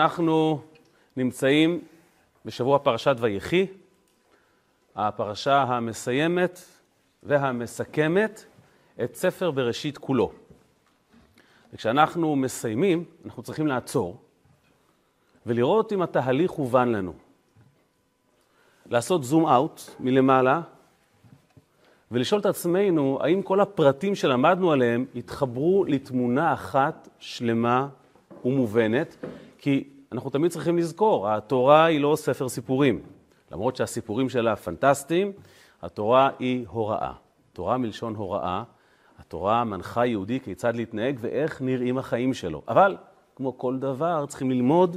אנחנו נמצאים בשבוע פרשת ויחי, הפרשה המסיימת והמסכמת את ספר בראשית כולו. וכשאנחנו מסיימים, אנחנו צריכים לעצור ולראות אם התהליך הובן לנו. לעשות זום אאוט מלמעלה ולשאול את עצמנו האם כל הפרטים שלמדנו עליהם התחברו לתמונה אחת שלמה ומובנת, כי אנחנו תמיד צריכים לזכור, התורה היא לא ספר סיפורים. למרות שהסיפורים שלה פנטסטיים, התורה היא הוראה. תורה מלשון הוראה, התורה מנחה יהודי כיצד להתנהג ואיך נראים החיים שלו. אבל, כמו כל דבר, צריכים ללמוד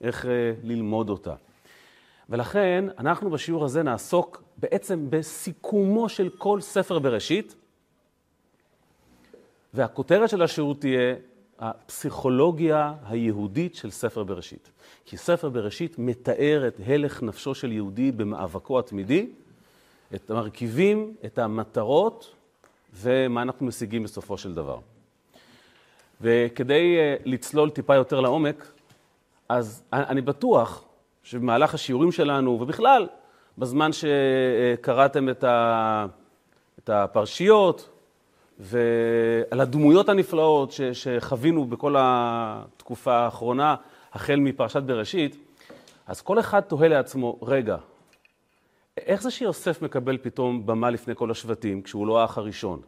איך אה, ללמוד אותה. ולכן, אנחנו בשיעור הזה נעסוק בעצם בסיכומו של כל ספר בראשית, והכותרת של השיעור תהיה הפסיכולוגיה היהודית של ספר בראשית. כי ספר בראשית מתאר את הלך נפשו של יהודי במאבקו התמידי, את המרכיבים, את המטרות ומה אנחנו משיגים בסופו של דבר. וכדי אה, לצלול טיפה יותר לעומק, אז אני בטוח שבמהלך השיעורים שלנו, ובכלל, בזמן שקראתם את הפרשיות, ועל הדמויות הנפלאות ש, שחווינו בכל התקופה האחרונה, החל מפרשת בראשית, אז כל אחד תוהה לעצמו, רגע, איך זה שיוסף מקבל פתאום במה לפני כל השבטים, כשהוא לא האח הראשון?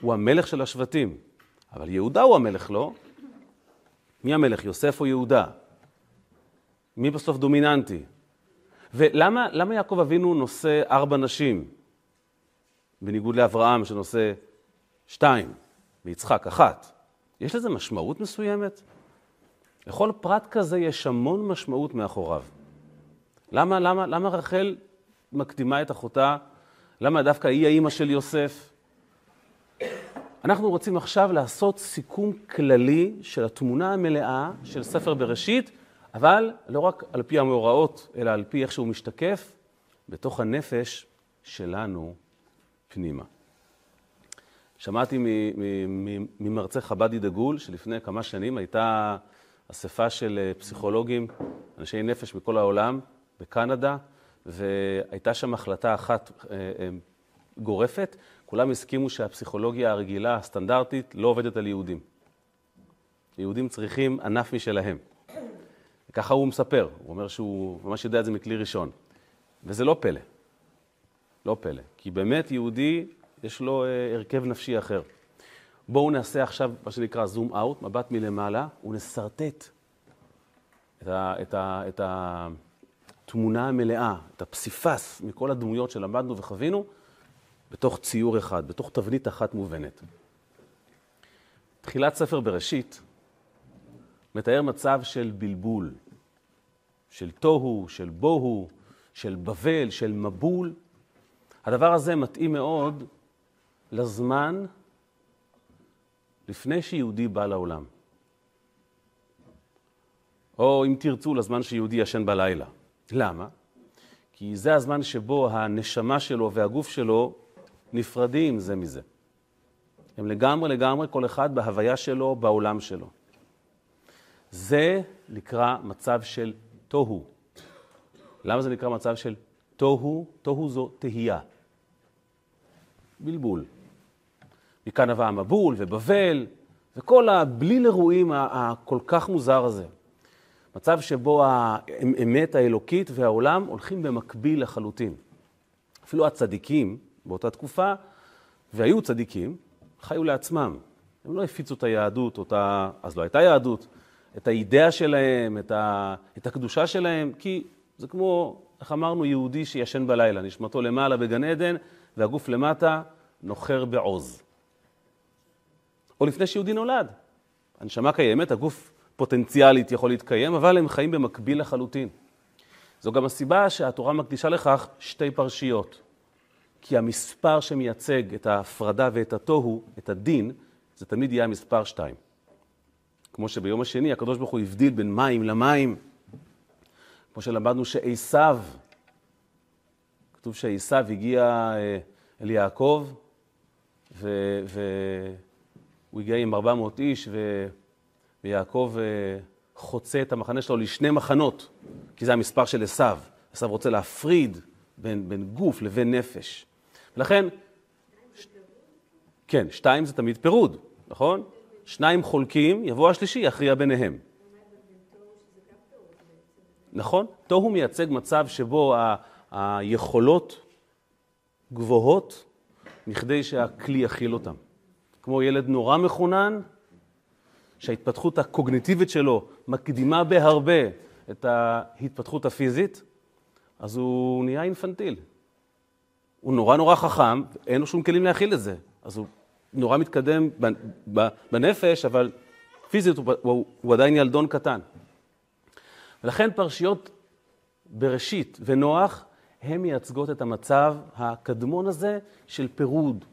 הוא המלך של השבטים, אבל יהודה הוא המלך, לא? מי המלך, יוסף או יהודה? מי בסוף דומיננטי? ולמה יעקב אבינו נושא ארבע נשים, בניגוד לאברהם שנושא שתיים, ויצחק אחת? יש לזה משמעות מסוימת? לכל פרט כזה יש המון משמעות מאחוריו. למה, למה, למה רחל מקדימה את אחותה? למה דווקא היא האימא של יוסף? אנחנו רוצים עכשיו לעשות סיכום כללי של התמונה המלאה של ספר בראשית, אבל לא רק על פי המאורעות, אלא על פי איך שהוא משתקף בתוך הנפש שלנו פנימה. שמעתי ממרצה חבדי דגול, שלפני כמה שנים הייתה אספה של אה, פסיכולוגים, אנשי נפש מכל העולם, בקנדה, והייתה שם החלטה אחת אה, אה, גורפת, כולם הסכימו שהפסיכולוגיה הרגילה, הסטנדרטית, לא עובדת על יהודים. יהודים צריכים ענף משלהם. ככה הוא מספר, הוא אומר שהוא ממש יודע את זה מכלי ראשון. וזה לא פלא. לא פלא. כי באמת יהודי, יש לו הרכב נפשי אחר. בואו נעשה עכשיו מה שנקרא זום אאוט, מבט מלמעלה, ונשרטט את, ה, את, ה, את התמונה המלאה, את הפסיפס מכל הדמויות שלמדנו וחווינו, בתוך ציור אחד, בתוך תבנית אחת מובנת. תחילת ספר בראשית מתאר מצב של בלבול, של תוהו, של בוהו, של בבל, של מבול. הדבר הזה מתאים מאוד לזמן לפני שיהודי בא לעולם. או אם תרצו, לזמן שיהודי ישן בלילה. למה? כי זה הזמן שבו הנשמה שלו והגוף שלו נפרדים זה מזה. הם לגמרי לגמרי, כל אחד בהוויה שלו, בעולם שלו. זה נקרא מצב של תוהו. למה זה נקרא מצב של תוהו? תוהו זו תהייה. בלבול. מכאן נבע המבול ובבל, וכל הבליל אירועים הכל כך מוזר הזה. מצב שבו האמת האלוקית והעולם הולכים במקביל לחלוטין. אפילו הצדיקים באותה תקופה, והיו צדיקים, חיו לעצמם. הם לא הפיצו את היהדות, אותה, אז לא הייתה יהדות, את האידאה שלהם, את, ה, את הקדושה שלהם, כי זה כמו, איך אמרנו, יהודי שישן בלילה, נשמתו למעלה בגן עדן והגוף למטה, נוחר בעוז. או לפני שיהודי נולד. הנשמה קיימת, הגוף פוטנציאלית יכול להתקיים, אבל הם חיים במקביל לחלוטין. זו גם הסיבה שהתורה מקדישה לכך שתי פרשיות. כי המספר שמייצג את ההפרדה ואת התוהו, את הדין, זה תמיד יהיה המספר שתיים. כמו שביום השני הקדוש ברוך הוא הבדיל בין מים למים, כמו שלמדנו שעשיו, כתוב שעשיו הגיע אה, אל יעקב, ו... ו... הוא הגיע עם 400 איש, ו... ויעקב אה, חוצה את המחנה שלו לשני מחנות, כי זה המספר של עשיו. עשיו רוצה להפריד בין, בין גוף לבין נפש. ולכן. כן, שתיים זה תמיד פירוד, נכון? שניים חולקים, יבוא השלישי, יכריע ביניהם. נכון? תוהו מייצג מצב שבו ה- היכולות גבוהות מכדי שהכלי יכיל אותם. כמו ילד נורא מחונן, שההתפתחות הקוגניטיבית שלו מקדימה בהרבה את ההתפתחות הפיזית, אז הוא נהיה אינפנטיל. הוא נורא נורא חכם, אין לו שום כלים להכיל את זה. אז הוא נורא מתקדם בנפש, אבל פיזית הוא, הוא, הוא עדיין ילדון קטן. ולכן פרשיות בראשית ונוח, הן מייצגות את המצב הקדמון הזה של פירוד,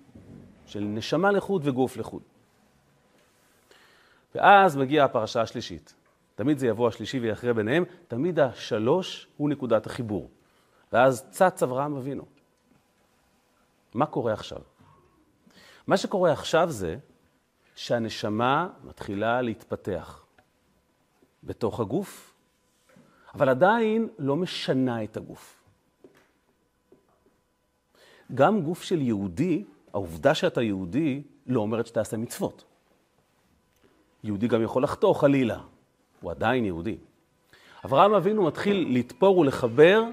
של נשמה לחוד וגוף לחוד. ואז מגיעה הפרשה השלישית. תמיד זה יבוא השלישי ויכריע ביניהם, תמיד השלוש הוא נקודת החיבור. ואז צץ אברהם אבינו. מה קורה עכשיו? מה שקורה עכשיו זה שהנשמה מתחילה להתפתח בתוך הגוף, אבל עדיין לא משנה את הגוף. גם גוף של יהודי, העובדה שאתה יהודי לא אומרת שתעשה מצוות. יהודי גם יכול לחטוא חלילה, הוא עדיין יהודי. אברהם אבינו מתחיל לתפור ולחבר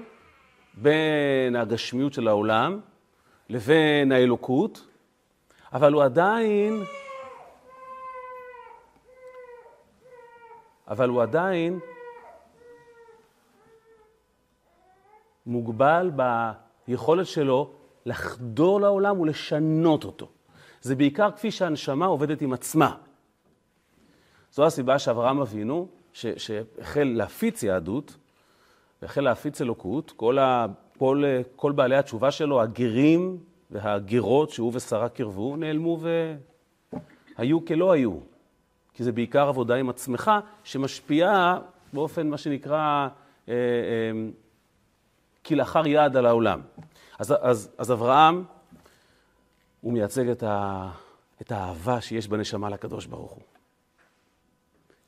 בין הגשמיות של העולם לבין האלוקות, אבל הוא עדיין, אבל הוא עדיין מוגבל ביכולת שלו לחדור לעולם ולשנות אותו. זה בעיקר כפי שהנשמה עובדת עם עצמה. זו הסיבה שאברהם אבינו, שהחל להפיץ יהדות, והחל להפיץ אלוקות, כל, ה, כל, כל בעלי התשובה שלו, הגרים והגרות שהוא ושרה קרבו, נעלמו והיו כלא היו. כי זה בעיקר עבודה עם עצמך, שמשפיעה באופן, מה שנקרא, אה, אה, כלאחר יד על העולם. אז, אז, אז אברהם, הוא מייצג את, ה, את האהבה שיש בנשמה לקדוש ברוך הוא.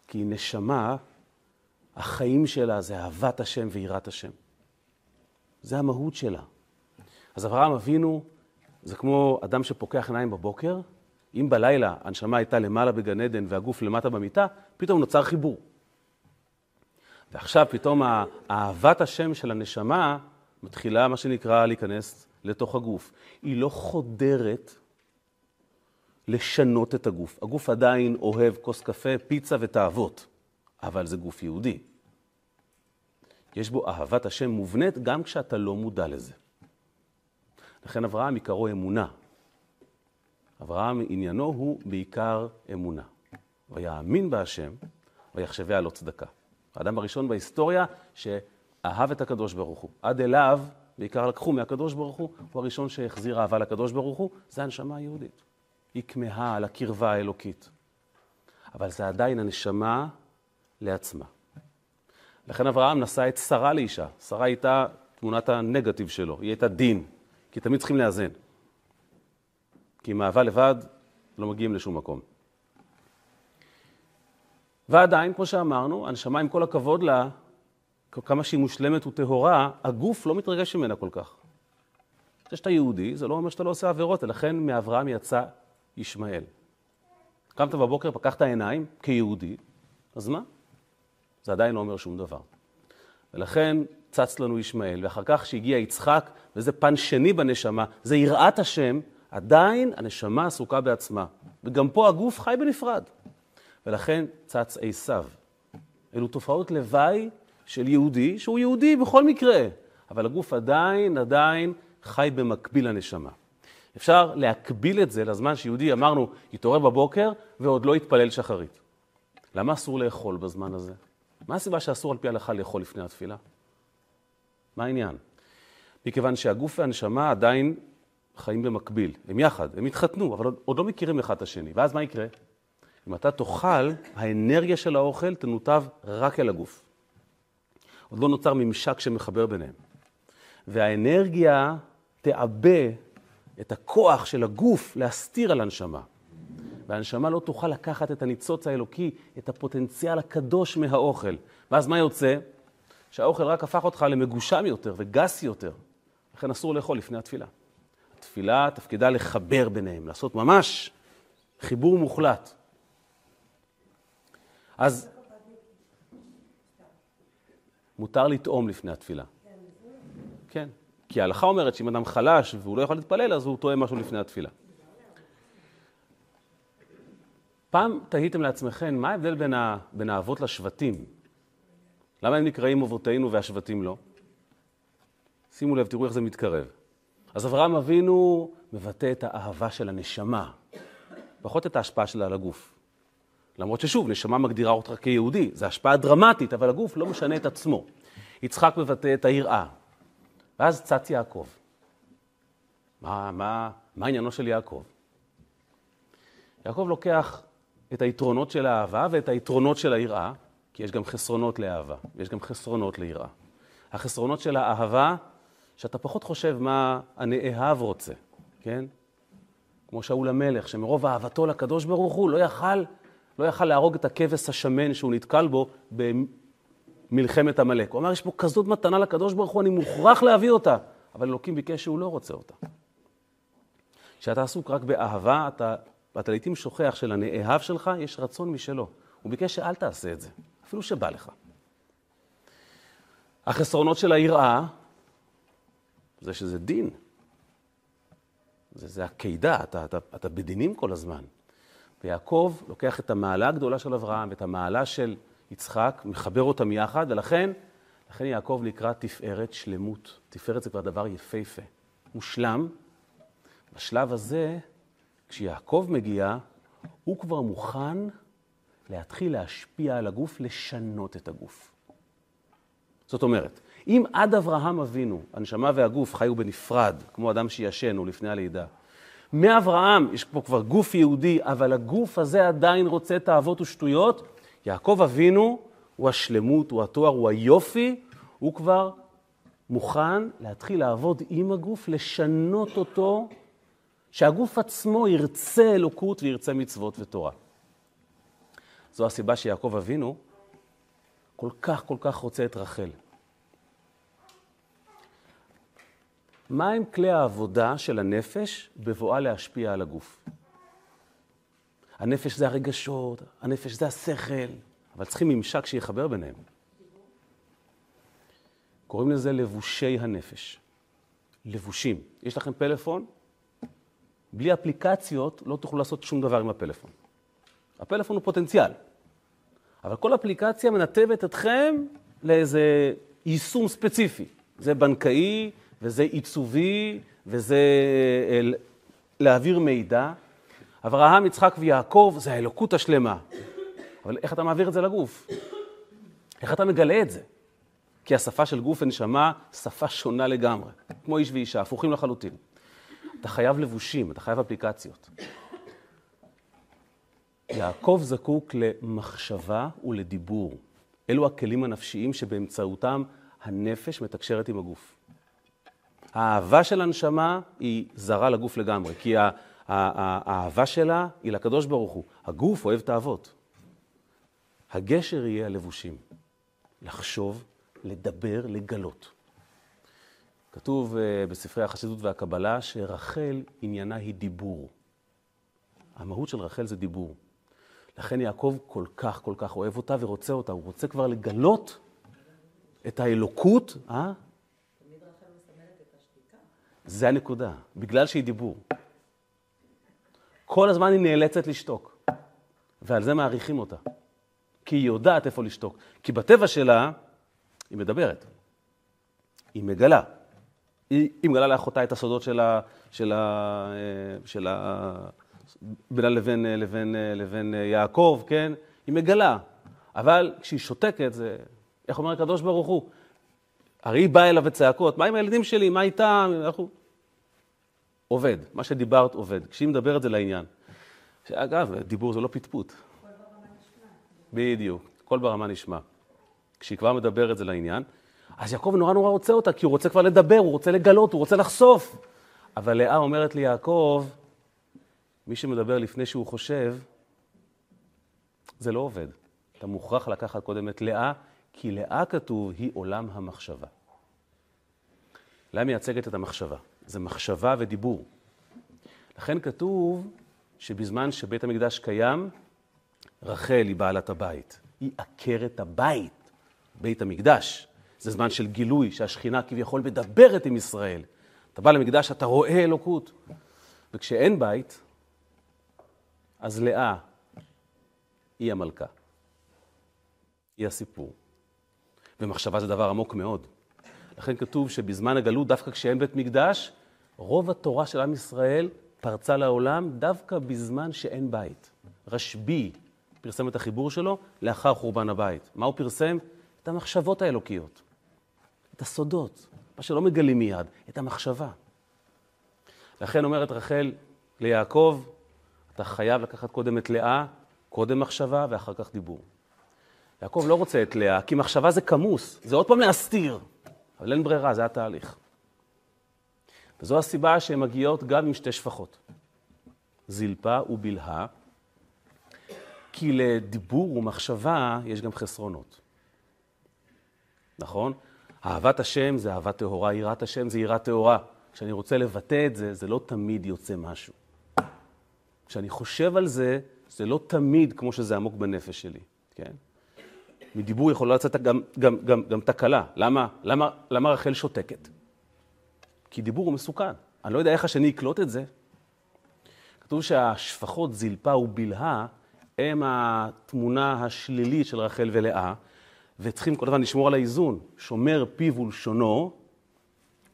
כי נשמה, החיים שלה זה אהבת השם ויראת השם. זה המהות שלה. אז אברהם אבינו זה כמו אדם שפוקח עיניים בבוקר, אם בלילה הנשמה הייתה למעלה בגן עדן והגוף למטה במיטה, פתאום נוצר חיבור. ועכשיו פתאום אהבת השם של הנשמה מתחילה, מה שנקרא, להיכנס לתוך הגוף. היא לא חודרת לשנות את הגוף. הגוף עדיין אוהב כוס קפה, פיצה ותאוות, אבל זה גוף יהודי. יש בו אהבת השם מובנית גם כשאתה לא מודע לזה. לכן אברהם עיקרו אמונה. אברהם עניינו הוא בעיקר אמונה. ויאמין בהשם ויחשביה לו צדקה. האדם הראשון בהיסטוריה שאהב את הקדוש ברוך הוא. עד אליו בעיקר לקחו מהקדוש ברוך הוא, הוא הראשון שהחזיר אהבה לקדוש ברוך הוא, זה הנשמה היהודית. היא כמהה על הקרבה האלוקית. אבל זה עדיין הנשמה לעצמה. לכן אברהם נשא את שרה לאישה. שרה הייתה תמונת הנגטיב שלו, היא הייתה דין, כי תמיד צריכים לאזן. כי עם אהבה לבד לא מגיעים לשום מקום. ועדיין, כמו שאמרנו, הנשמה, עם כל הכבוד לה, כמה שהיא מושלמת וטהורה, הגוף לא מתרגש ממנה כל כך. זה שאתה יהודי, זה לא אומר שאתה לא עושה עבירות, ולכן מאברהם יצא ישמעאל. קמת בבוקר, פקחת עיניים כיהודי, אז מה? זה עדיין לא אומר שום דבר. ולכן צץ לנו ישמעאל, ואחר כך שהגיע יצחק, וזה פן שני בנשמה, זה יראת השם, עדיין הנשמה עסוקה בעצמה. וגם פה הגוף חי בנפרד. ולכן צץ עשיו. אלו תופעות לוואי של יהודי, שהוא יהודי בכל מקרה, אבל הגוף עדיין, עדיין חי במקביל לנשמה. אפשר להקביל את זה לזמן שיהודי, אמרנו, יתעורר בבוקר ועוד לא יתפלל שחרית. למה אסור לאכול בזמן הזה? מה הסיבה שאסור על פי ההלכה לאכול לפני התפילה? מה העניין? מכיוון שהגוף והנשמה עדיין חיים במקביל, הם יחד, הם התחתנו, אבל עוד, עוד לא מכירים אחד את השני. ואז מה יקרה? אם אתה תאכל, האנרגיה של האוכל תנותב רק אל הגוף. עוד לא נוצר ממשק שמחבר ביניהם. והאנרגיה תעבה את הכוח של הגוף להסתיר על הנשמה. והנשמה לא תוכל לקחת את הניצוץ האלוקי, את הפוטנציאל הקדוש מהאוכל. ואז מה יוצא? שהאוכל רק הפך אותך למגושם יותר וגס יותר. לכן אסור לאכול לפני התפילה. התפילה תפקידה לחבר ביניהם, לעשות ממש חיבור מוחלט. אז מותר לטעום לפני התפילה. כן. כי ההלכה אומרת שאם אדם חלש והוא לא יכול להתפלל, אז הוא טועה משהו לפני התפילה. פעם תהיתם לעצמכם, מה ההבדל בין, ה... בין האבות לשבטים? למה הם נקראים אבותינו והשבטים לא? שימו לב, תראו איך זה מתקרב. אז אברהם אבינו מבטא את האהבה של הנשמה, פחות את ההשפעה שלה על הגוף. למרות ששוב, נשמה מגדירה אותך כיהודי, זו השפעה דרמטית, אבל הגוף לא משנה את עצמו. יצחק מבטא את היראה. ואז צץ יעקב. מה, מה, מה עניינו של יעקב? יעקב לוקח את היתרונות של האהבה ואת היתרונות של היראה, כי יש גם חסרונות לאהבה, ויש גם חסרונות ליראה. החסרונות של האהבה, שאתה פחות חושב מה הנאהב רוצה, כן? כמו שאול המלך, שמרוב אהבתו לקדוש ברוך הוא לא יכל, לא יכל להרוג את הכבש השמן שהוא נתקל בו במלחמת עמלק. הוא אמר, יש פה כזאת מתנה לקדוש ברוך הוא, אני מוכרח להביא אותה. אבל אלוקים ביקש שהוא לא רוצה אותה. כשאתה עסוק רק באהבה, אתה, אתה לעיתים שוכח שלנאהב שלך יש רצון משלו. הוא ביקש שאל תעשה את זה, אפילו שבא לך. החסרונות של היראה, זה שזה דין. זה, זה הקידה, אתה, אתה, אתה בדינים כל הזמן. ויעקב לוקח את המעלה הגדולה של אברהם ואת המעלה של יצחק, מחבר אותם יחד, ולכן לכן יעקב נקרא תפארת שלמות. תפארת זה כבר דבר יפהפה, מושלם. בשלב הזה, כשיעקב מגיע, הוא כבר מוכן להתחיל להשפיע על הגוף, לשנות את הגוף. זאת אומרת, אם עד אברהם אבינו, הנשמה והגוף חיו בנפרד, כמו אדם שישן או לפני הלידה, מאברהם יש פה כבר גוף יהודי, אבל הגוף הזה עדיין רוצה תאוות ושטויות, יעקב אבינו הוא השלמות, הוא התואר, הוא היופי, הוא כבר מוכן להתחיל לעבוד עם הגוף, לשנות אותו, שהגוף עצמו ירצה אלוקות וירצה מצוות ותורה. זו הסיבה שיעקב אבינו כל כך כל כך רוצה את רחל. מהם כלי העבודה של הנפש בבואה להשפיע על הגוף? הנפש זה הרגשות, הנפש זה השכל, אבל צריכים ממשק שיחבר ביניהם. קוראים לזה לבושי הנפש. לבושים. יש לכם פלאפון? בלי אפליקציות לא תוכלו לעשות שום דבר עם הפלאפון. הפלאפון הוא פוטנציאל, אבל כל אפליקציה מנתבת אתכם לאיזה יישום ספציפי. זה בנקאי, וזה עיצובי, וזה אה, להעביר מידע. אברהם, יצחק ויעקב זה האלוקות השלמה. אבל איך אתה מעביר את זה לגוף? איך אתה מגלה את זה? כי השפה של גוף ונשמה, שפה שונה לגמרי. כמו איש ואישה, הפוכים לחלוטין. אתה חייב לבושים, אתה חייב אפליקציות. יעקב זקוק למחשבה ולדיבור. אלו הכלים הנפשיים שבאמצעותם הנפש מתקשרת עם הגוף. האהבה של הנשמה היא זרה לגוף לגמרי, כי האהבה שלה היא לקדוש ברוך הוא. הגוף אוהב תאוות. הגשר יהיה הלבושים. לחשוב, לדבר, לגלות. כתוב uh, בספרי החסידות והקבלה שרחל עניינה היא דיבור. המהות של רחל זה דיבור. לכן יעקב כל כך כל כך אוהב אותה ורוצה אותה. הוא רוצה כבר לגלות את האלוקות, אה? זה הנקודה, בגלל שהיא דיבור. כל הזמן היא נאלצת לשתוק, ועל זה מעריכים אותה. כי היא יודעת איפה לשתוק. כי בטבע שלה, היא מדברת. היא מגלה. היא, היא מגלה לאחותה את הסודות של ה... של ה... של ה... בינה לבין, לבין, לבין יעקב, כן? היא מגלה. אבל כשהיא שותקת, זה... איך אומר הקדוש ברוך הוא? הרי היא באה אליו בצעקות, מה עם הילדים שלי? מה איתם? אנחנו... עובד, מה שדיברת עובד. כשהיא מדברת זה לעניין. אגב, דיבור זה לא פטפוט. בדיוק, קול ברמה נשמע. כשהיא כבר מדברת זה לעניין. אז יעקב נורא נורא רוצה אותה, כי הוא רוצה כבר לדבר, הוא רוצה לגלות, הוא רוצה לחשוף. אבל לאה אומרת ליעקב, מי שמדבר לפני שהוא חושב, זה לא עובד. אתה מוכרח לקחת קודם את לאה, כי לאה כתוב היא עולם המחשבה. לאה מייצגת את המחשבה. זה מחשבה ודיבור. לכן כתוב שבזמן שבית המקדש קיים, רחל היא בעלת הבית. היא עקרת הבית, בית המקדש. זה זמן של גילוי, שהשכינה כביכול מדברת עם ישראל. אתה בא למקדש, אתה רואה אלוקות. וכשאין בית, אז לאה היא המלכה. היא הסיפור. ומחשבה זה דבר עמוק מאוד. לכן כתוב שבזמן הגלות, דווקא כשאין בית מקדש, רוב התורה של עם ישראל פרצה לעולם דווקא בזמן שאין בית. רשב"י פרסם את החיבור שלו לאחר חורבן הבית. מה הוא פרסם? את המחשבות האלוקיות, את הסודות, מה שלא מגלים מיד, את המחשבה. לכן אומרת רחל ליעקב, אתה חייב לקחת קודם את לאה, קודם מחשבה ואחר כך דיבור. יעקב לא רוצה את לאה, כי מחשבה זה כמוס, זה עוד פעם להסתיר, אבל אין ברירה, זה התהליך. וזו הסיבה שהן מגיעות גם עם שתי שפחות, זלפה ובלהה, כי לדיבור ומחשבה יש גם חסרונות. נכון? אהבת השם זה אהבה טהורה, יראת השם זה יראה טהורה. כשאני רוצה לבטא את זה, זה לא תמיד יוצא משהו. כשאני חושב על זה, זה לא תמיד כמו שזה עמוק בנפש שלי, כן? מדיבור יכולה לצאת גם, גם, גם, גם תקלה. למה, למה, למה רחל שותקת? כי דיבור הוא מסוכן. אני לא יודע איך השני יקלוט את זה. כתוב שהשפחות זלפה ובלהה הם התמונה השלילית של רחל ולאה, וצריכים כל הזמן לשמור על האיזון. שומר פיו ולשונו,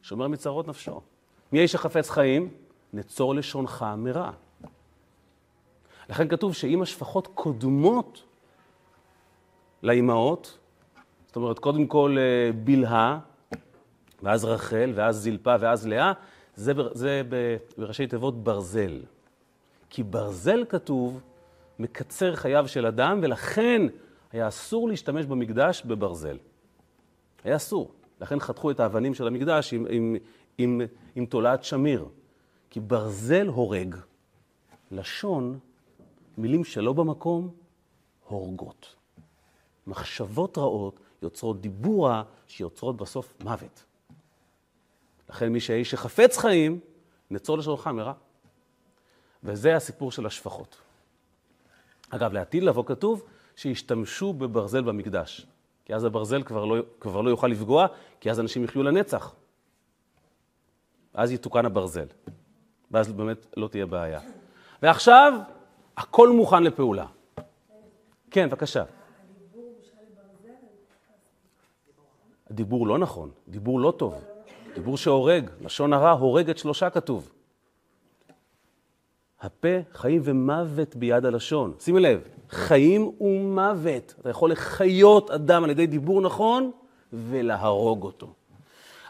שומר מצרות נפשו. מי האיש החפץ חיים? נצור לשונך מרע. לכן כתוב שאם השפחות קודמות לאימהות, זאת אומרת, קודם כל אה, בלהה, ואז רחל, ואז זלפה, ואז לאה, זה, זה בראשי תיבות ברזל. כי ברזל כתוב מקצר חייו של אדם, ולכן היה אסור להשתמש במקדש בברזל. היה אסור. לכן חתכו את האבנים של המקדש עם, עם, עם, עם תולעת שמיר. כי ברזל הורג, לשון, מילים שלא במקום, הורגות. מחשבות רעות יוצרות דיבור רע, שיוצרות בסוף מוות. לכן מי שהאיש שחפץ חיים, נצור לשונך מרע. וזה הסיפור של השפחות. אגב, לעתיד לבוא כתוב שישתמשו בברזל במקדש. כי אז הברזל כבר לא, כבר לא יוכל לפגוע, כי אז אנשים יחיו לנצח. אז יתוקן הברזל. ואז באמת לא תהיה בעיה. ועכשיו, הכל מוכן לפעולה. כן, בבקשה. הדיבור לא נכון, דיבור לא טוב, דיבור שהורג, לשון הרע הורגת שלושה כתוב. הפה, חיים ומוות ביד הלשון. שימי לב, חיים ומוות. אתה יכול לחיות אדם על ידי דיבור נכון ולהרוג אותו.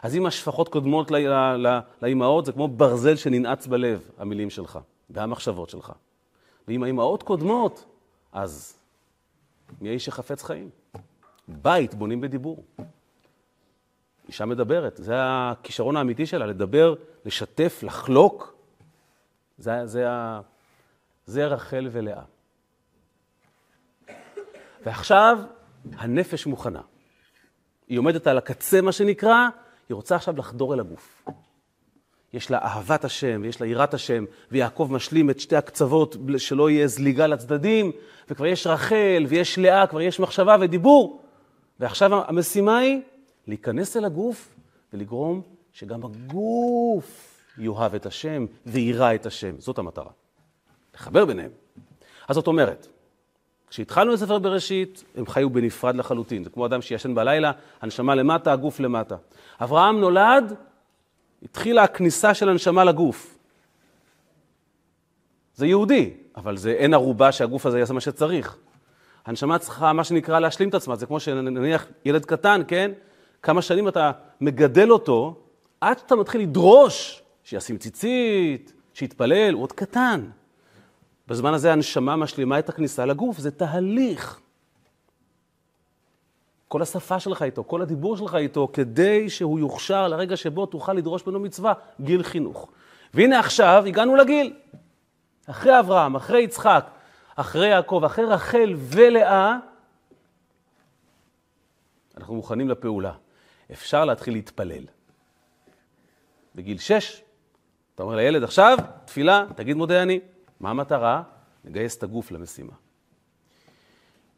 אז אם השפחות קודמות לאימהות, זה כמו ברזל שננעץ בלב, המילים שלך והמחשבות שלך. ואם האימהות קודמות, אז מי האיש שחפץ חיים? בית בונים בדיבור. אישה מדברת, זה הכישרון האמיתי שלה, לדבר, לשתף, לחלוק. זה, זה, זה רחל ולאה. ועכשיו הנפש מוכנה. היא עומדת על הקצה, מה שנקרא, היא רוצה עכשיו לחדור אל הגוף. יש לה אהבת השם, ויש לה יראת השם, ויעקב משלים את שתי הקצוות, שלא יהיה זליגה לצדדים, וכבר יש רחל, ויש לאה, כבר יש מחשבה ודיבור. ועכשיו המשימה היא להיכנס אל הגוף ולגרום שגם הגוף יאהב את השם ויירא את השם. זאת המטרה. לחבר ביניהם. אז זאת אומרת, כשהתחלנו את ספר בראשית, הם חיו בנפרד לחלוטין. זה כמו אדם שישן בלילה, הנשמה למטה, הגוף למטה. אברהם נולד, התחילה הכניסה של הנשמה לגוף. זה יהודי, אבל זה אין ערובה שהגוף הזה יעשה מה שצריך. הנשמה צריכה, מה שנקרא, להשלים את עצמה. זה כמו שנניח ילד קטן, כן? כמה שנים אתה מגדל אותו, עד שאתה מתחיל לדרוש שישים ציצית, שיתפלל, הוא עוד קטן. בזמן הזה הנשמה משלימה את הכניסה לגוף, זה תהליך. כל השפה שלך איתו, כל הדיבור שלך איתו, כדי שהוא יוכשר לרגע שבו תוכל לדרוש ממנו מצווה, גיל חינוך. והנה עכשיו הגענו לגיל. אחרי אברהם, אחרי יצחק, אחרי יעקב, אחרי רחל ולאה, אנחנו מוכנים לפעולה. אפשר להתחיל להתפלל. בגיל שש, אתה אומר לילד, עכשיו, תפילה, תגיד מודה אני. מה המטרה? לגייס את הגוף למשימה.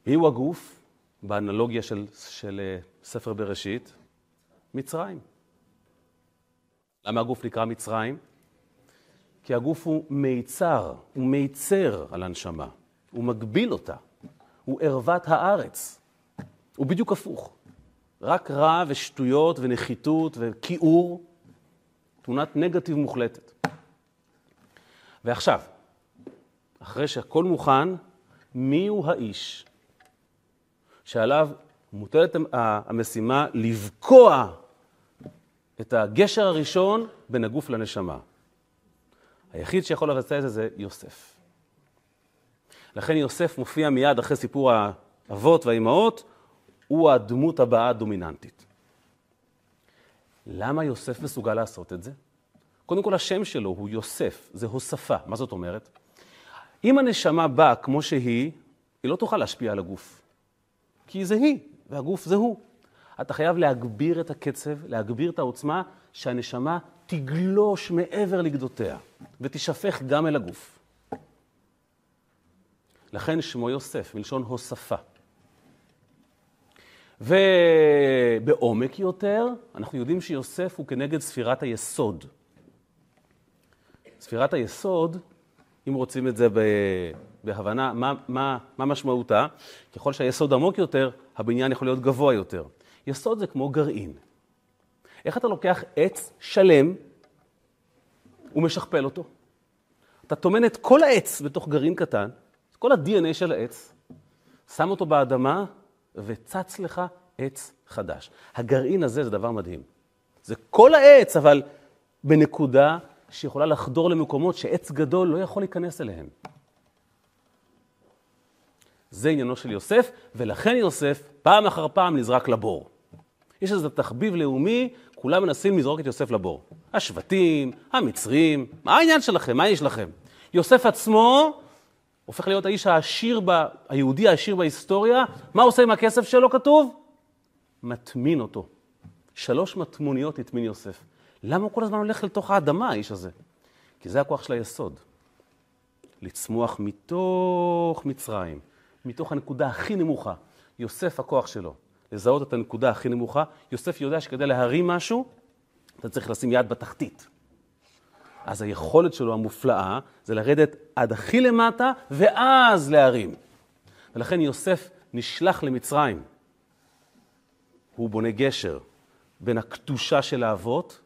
מיהו הגוף? באנלוגיה של, של אה, ספר בראשית, מצרים. למה הגוף נקרא מצרים? כי הגוף הוא מיצר, הוא מיצר על הנשמה, הוא מגביל אותה, הוא ערוות הארץ. הוא בדיוק הפוך. רק רע ושטויות ונחיתות וכיעור, תמונת נגטיב מוחלטת. ועכשיו, אחרי שהכל מוכן, מיהו האיש שעליו מוטלת המשימה לבקוע את הגשר הראשון בין הגוף לנשמה. היחיד שיכול לבצע את זה זה יוסף. לכן יוסף מופיע מיד אחרי סיפור האבות והאימהות, הוא הדמות הבאה הדומיננטית. למה יוסף מסוגל לעשות את זה? קודם כל, השם שלו הוא יוסף, זה הוספה. מה זאת אומרת? אם הנשמה באה כמו שהיא, היא לא תוכל להשפיע על הגוף. כי זה היא, והגוף זה הוא. אתה חייב להגביר את הקצב, להגביר את העוצמה, שהנשמה תגלוש מעבר לגדותיה, ותשפך גם אל הגוף. לכן שמו יוסף, מלשון הוספה. ובעומק יותר, אנחנו יודעים שיוסף הוא כנגד ספירת היסוד. ספירת היסוד, אם רוצים את זה בהבנה, מה, מה, מה משמעותה? ככל שהיסוד עמוק יותר, הבניין יכול להיות גבוה יותר. יסוד זה כמו גרעין. איך אתה לוקח עץ שלם ומשכפל אותו? אתה טומן את כל העץ בתוך גרעין קטן, כל ה-DNA של העץ, שם אותו באדמה וצץ לך עץ חדש. הגרעין הזה זה דבר מדהים. זה כל העץ, אבל בנקודה שיכולה לחדור למקומות שעץ גדול לא יכול להיכנס אליהם. זה עניינו של יוסף, ולכן יוסף פעם אחר פעם נזרק לבור. יש איזה תחביב לאומי, כולם מנסים לזרוק את יוסף לבור. השבטים, המצרים, מה העניין שלכם? מה יש לכם? יוסף עצמו הופך להיות האיש העשיר, ב... היהודי העשיר בהיסטוריה. מה עושה עם הכסף שלו, כתוב? מטמין אותו. שלוש מטמוניות הטמין יוסף. למה הוא כל הזמן הולך לתוך האדמה, האיש הזה? כי זה הכוח של היסוד. לצמוח מתוך מצרים, מתוך הנקודה הכי נמוכה. יוסף, הכוח שלו, לזהות את הנקודה הכי נמוכה. יוסף יודע שכדי להרים משהו, אתה צריך לשים יד בתחתית. אז היכולת שלו המופלאה זה לרדת עד הכי למטה ואז להרים. ולכן יוסף נשלח למצרים. הוא בונה גשר בין הקדושה של האבות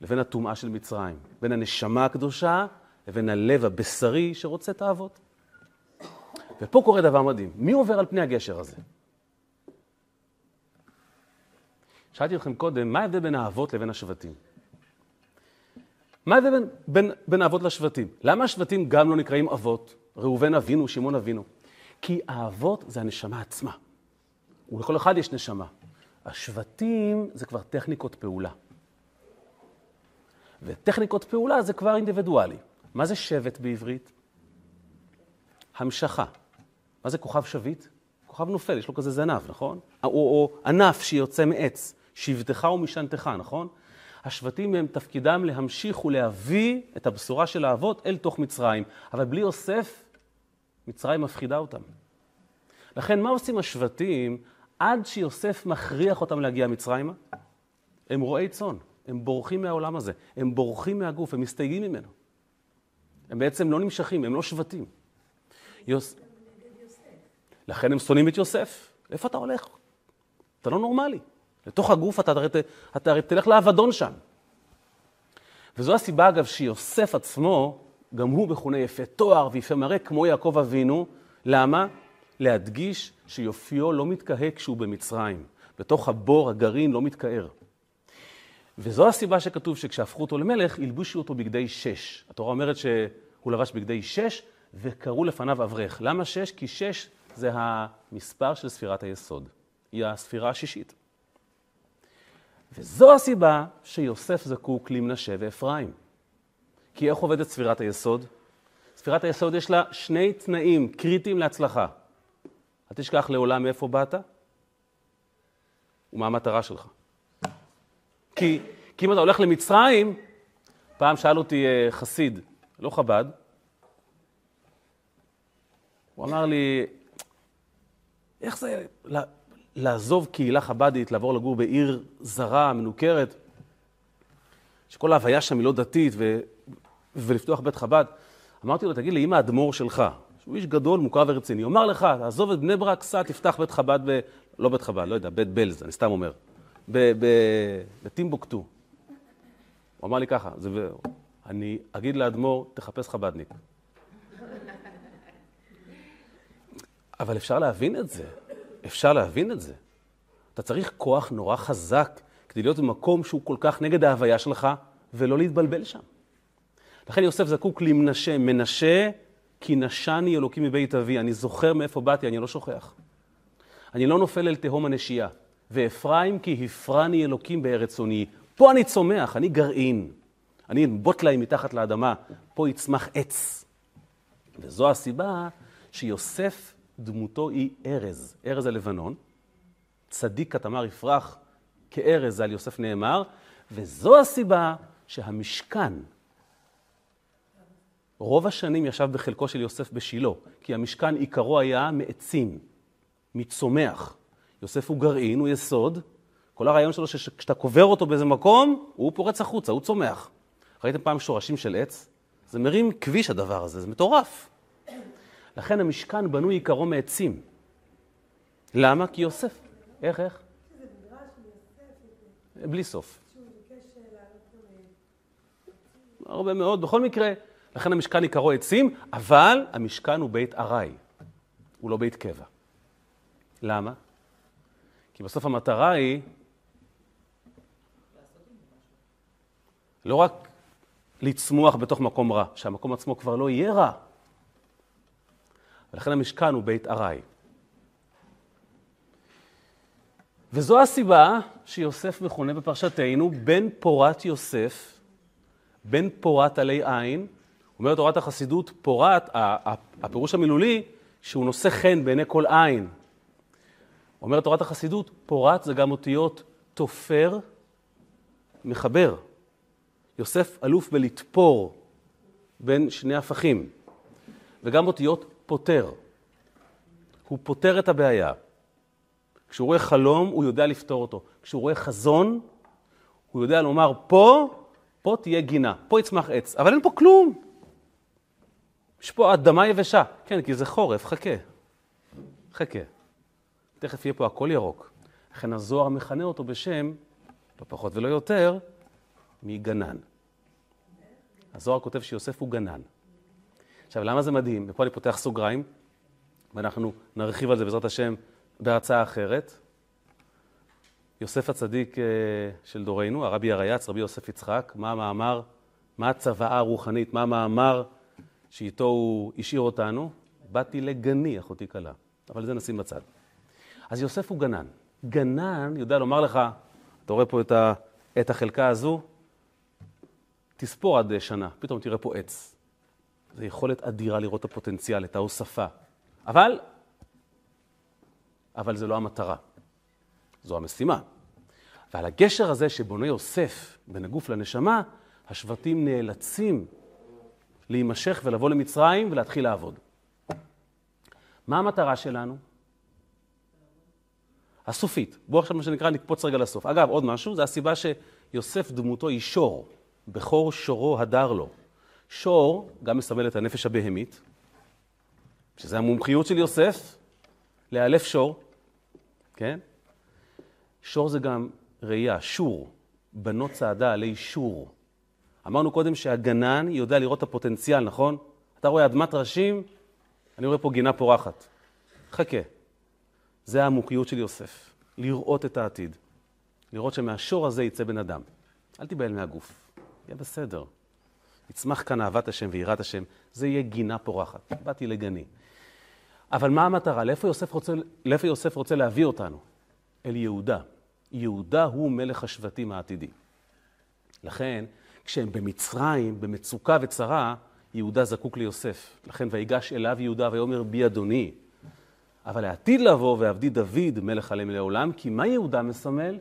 לבין הטומאה של מצרים, בין הנשמה הקדושה לבין הלב הבשרי שרוצה את האבות. ופה קורה דבר מדהים. מי עובר על פני הגשר הזה? שאלתי אתכם קודם, מה ההבדל בין האבות לבין השבטים? מה ההבדל בין, בין, בין האבות לשבטים? למה השבטים גם לא נקראים אבות? ראובן אבינו, שמעון אבינו. כי האבות זה הנשמה עצמה. ולכל אחד יש נשמה. השבטים זה כבר טכניקות פעולה. וטכניקות פעולה זה כבר אינדיבידואלי. מה זה שבט בעברית? המשכה. מה זה כוכב שביט? כוכב נופל, יש לו כזה זנב, נכון? או, או ענף שיוצא מעץ, שבטך ומשענתך, נכון? השבטים הם תפקידם להמשיך ולהביא את הבשורה של האבות אל תוך מצרים. אבל בלי יוסף, מצרים מפחידה אותם. לכן מה עושים השבטים עד שיוסף מכריח אותם להגיע מצרימה? הם רועי צאן, הם בורחים מהעולם הזה, הם בורחים מהגוף, הם מסתייגים ממנו. הם בעצם לא נמשכים, הם לא שבטים. יוס... לכן הם שונאים את יוסף. איפה אתה הולך? אתה לא נורמלי. לתוך הגוף אתה הרי, אתה הרי תלך לאבדון שם. וזו הסיבה, אגב, שיוסף עצמו, גם הוא מכונה יפה תואר ויפה מראה, כמו יעקב אבינו. למה? להדגיש שיופיו לא מתקהה כשהוא במצרים. בתוך הבור, הגרעין, לא מתקהר. וזו הסיבה שכתוב שכשהפכו אותו למלך, הלבושו אותו בגדי שש. התורה אומרת שהוא לבש בגדי שש, וקראו לפניו אברך. למה שש? כי שש זה המספר של ספירת היסוד. היא הספירה השישית. וזו הסיבה שיוסף זקוק למנשה ואפרים. כי איך עובדת ספירת היסוד? ספירת היסוד יש לה שני תנאים קריטיים להצלחה. אל תשכח לעולם מאיפה באת ומה המטרה שלך. כי, כי אם אתה הולך למצרים, פעם שאל אותי אה, חסיד, לא חב"ד, הוא אמר לי, איך זה לעזוב קהילה חב"דית, לעבור לגור בעיר זרה, מנוכרת, שכל ההוויה שם היא לא דתית, ו... ולפתוח בית חב"ד? אמרתי לו, תגיד לי, אם האדמו"ר שלך, שהוא איש גדול, מוכר ורציני, יאמר לך, תעזוב את בני ברק, סע, תפתח בית חב"ד ב... לא בית חב"ד, לא יודע, בית בלז, אני סתם אומר. בטימבוקטו. הוא אמר לי ככה, זה... אני אגיד לאדמו"ר, תחפש חב"דניק. אבל אפשר להבין את זה, אפשר להבין את זה. אתה צריך כוח נורא חזק כדי להיות במקום שהוא כל כך נגד ההוויה שלך, ולא להתבלבל שם. לכן יוסף זקוק למנשה, מנשה כי נשני אלוקים מבית אבי. אני זוכר מאיפה באתי, אני לא שוכח. אני לא נופל אל תהום הנשייה. ואפרים כי הפרני אלוקים בארץ עוני. פה אני צומח, אני גרעין. אני אנבוט להם מתחת לאדמה, פה יצמח עץ. וזו הסיבה שיוסף דמותו היא ארז, ארז הלבנון. צדיק כתמר יפרח כארז, על יוסף נאמר, וזו הסיבה שהמשכן, רוב השנים ישב בחלקו של יוסף בשילה, כי המשכן עיקרו היה מעצים, מצומח. יוסף הוא גרעין, הוא יסוד. כל הרעיון שלו שכשאתה קובר אותו באיזה מקום, הוא פורץ החוצה, הוא צומח. ראיתם פעם שורשים של עץ? זה מרים כביש הדבר הזה, זה מטורף. לכן המשכן בנוי עיקרו מעצים. למה? כי יוסף. איך, איך? בלי סוף. הרבה מאוד. בכל מקרה, לכן המשכן עיקרו עצים, אבל המשכן הוא בית ארעי, הוא לא בית קבע. למה? כי בסוף המטרה היא לא רק לצמוח בתוך מקום רע, שהמקום עצמו כבר לא יהיה רע. ולכן המשכן הוא בית ארעי. וזו הסיבה שיוסף מכונה בפרשתנו בן פורת יוסף, בן פורת עלי עין. אומרת תורת החסידות, פורת, הפירוש המילולי, שהוא נושא חן בעיני כל עין. אומרת תורת החסידות, פורת זה גם אותיות תופר, מחבר. יוסף אלוף בלתפור בין שני הפכים, וגם אותיות פותר. הוא פותר את הבעיה. כשהוא רואה חלום, הוא יודע לפתור אותו. כשהוא רואה חזון, הוא יודע לומר, פה, פה תהיה גינה, פה יצמח עץ, אבל אין פה כלום. יש פה אדמה יבשה. כן, כי זה חורף, חכה. חכה. תכף יהיה פה הכל ירוק. לכן הזוהר מכנה אותו בשם, לא פחות ולא יותר, מגנן. הזוהר כותב שיוסף הוא גנן. עכשיו, למה זה מדהים? ופה אני פותח סוגריים, ואנחנו נרחיב על זה בעזרת השם בהרצאה אחרת. יוסף הצדיק אה, של דורנו, הרבי הרייץ, רבי יוסף יצחק, מה המאמר, מה הצוואה הרוחנית, מה המאמר שאיתו הוא השאיר אותנו? באתי לגני, אחותי כלה. אבל זה נשים בצד. אז יוסף הוא גנן. גנן יודע לומר לך, אתה רואה פה את, ה, את החלקה הזו, תספור עד שנה, פתאום תראה פה עץ. זו יכולת אדירה לראות את הפוטנציאל, את ההוספה. אבל, אבל זה לא המטרה, זו המשימה. ועל הגשר הזה שבונה יוסף בין הגוף לנשמה, השבטים נאלצים להימשך ולבוא למצרים ולהתחיל לעבוד. מה המטרה שלנו? הסופית. בואו עכשיו, מה שנקרא, נקפוץ רגע לסוף. אגב, עוד משהו, זה הסיבה שיוסף דמותו היא שור. בכור שורו הדר לו. שור גם מסמל את הנפש הבהמית, שזה המומחיות של יוסף, לאלף שור, כן? שור זה גם ראייה, שור, בנות צעדה עלי שור. אמרנו קודם שהגנן יודע לראות את הפוטנציאל, נכון? אתה רואה אדמת ראשים, אני רואה פה גינה פורחת. חכה. זה המומחיות של יוסף, לראות את העתיד. לראות שמהשור הזה יצא בן אדם. אל תיבהל מהגוף, יהיה בסדר. יצמח כאן אהבת השם ויראת השם, זה יהיה גינה פורחת. באתי לגני. אבל מה המטרה? לאיפה יוסף רוצה, לאיפה יוסף רוצה להביא אותנו? אל יהודה. יהודה הוא מלך השבטים העתידי. לכן, כשהם במצרים, במצוקה וצרה, יהודה זקוק ליוסף. לכן ויגש אליו יהודה ויאמר בי אדוני. אבל לעתיד לבוא ועבדי דוד מלך עליהם לעולם, כי מה יהודה מסמל?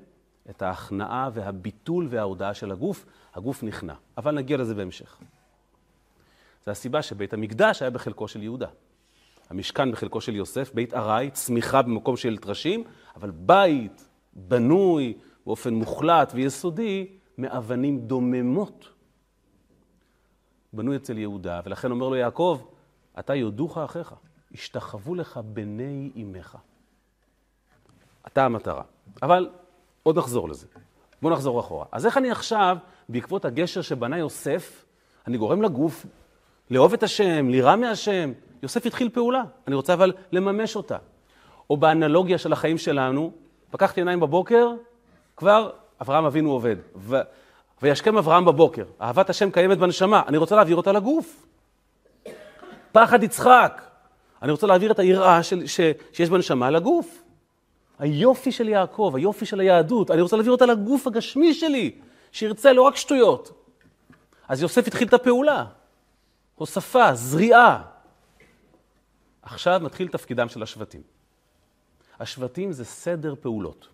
את ההכנעה והביטול וההודעה של הגוף. הגוף נכנע. אבל נגיע לזה בהמשך. זו הסיבה שבית המקדש היה בחלקו של יהודה. המשכן בחלקו של יוסף, בית ארעי, צמיחה במקום של טרשים, אבל בית בנוי באופן מוחלט ויסודי מאבנים דוממות. בנוי אצל יהודה, ולכן אומר לו יעקב, אתה יודוך אחיך, השתחוו לך בני אמך. אתה המטרה. אבל עוד נחזור לזה. בואו נחזור אחורה. אז איך אני עכשיו, בעקבות הגשר שבנה יוסף, אני גורם לגוף לאהוב את השם, לירא מהשם. יוסף התחיל פעולה, אני רוצה אבל לממש אותה. או באנלוגיה של החיים שלנו, פקחתי עיניים בבוקר, כבר אברהם אבינו עובד. ו... וישכם אברהם בבוקר, אהבת השם קיימת בנשמה, אני רוצה להעביר אותה לגוף. פחד יצחק, אני רוצה להעביר את היראה של, ש, שיש בנשמה לגוף. היופי של יעקב, היופי של היהדות, אני רוצה להעביר אותה לגוף הגשמי שלי, שירצה לא רק שטויות. אז יוסף התחיל את הפעולה. הוספה, זריעה. עכשיו מתחיל תפקידם של השבטים. השבטים זה סדר פעולות.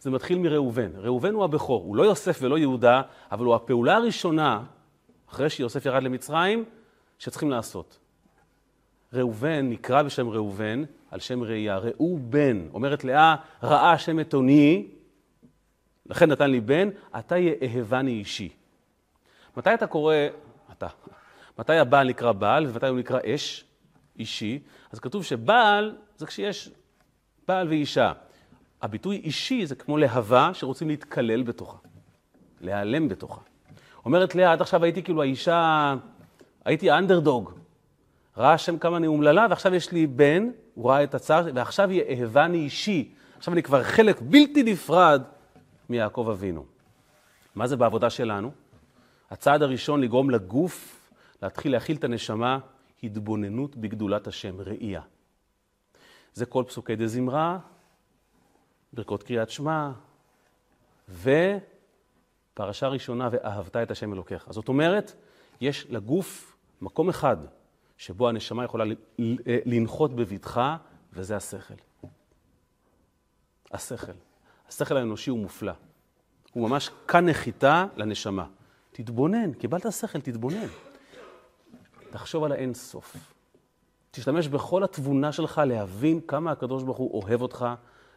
זה מתחיל מראובן. ראובן הוא הבכור, הוא לא יוסף ולא יהודה, אבל הוא הפעולה הראשונה, אחרי שיוסף ירד למצרים, שצריכים לעשות. ראובן נקרא בשם ראובן, על שם ראייה. ראו בן, אומרת לאה, ראה השם את עוני, לכן נתן לי בן, אתה יאהבני אישי. מתי אתה קורא אתה. מתי הבעל נקרא בעל ומתי הוא נקרא אש, אישי? אז כתוב שבעל זה כשיש בעל ואישה. הביטוי אישי זה כמו להבה שרוצים להתקלל בתוכה, להיעלם בתוכה. אומרת לאה, עד עכשיו הייתי כאילו האישה, הייתי האנדרדוג. ראה השם כמה אני אומללה, ועכשיו יש לי בן, הוא ראה את הצער, ועכשיו היא אהבני אישי. עכשיו אני כבר חלק בלתי נפרד מיעקב אבינו. מה זה בעבודה שלנו? הצעד הראשון לגרום לגוף להתחיל להכיל את הנשמה, התבוננות בגדולת השם, ראייה. זה כל פסוקי דה זמרה, ברכות קריאת שמע, ופרשה ראשונה, ואהבת את השם אלוקיך. זאת אומרת, יש לגוף מקום אחד שבו הנשמה יכולה לנחות בבטחה, וזה השכל. השכל. השכל האנושי הוא מופלא. הוא ממש כאן נחיתה לנשמה. תתבונן, קיבלת שכל, תתבונן. תחשוב על האין סוף. תשתמש בכל התבונה שלך להבין כמה הקדוש ברוך הוא אוהב אותך,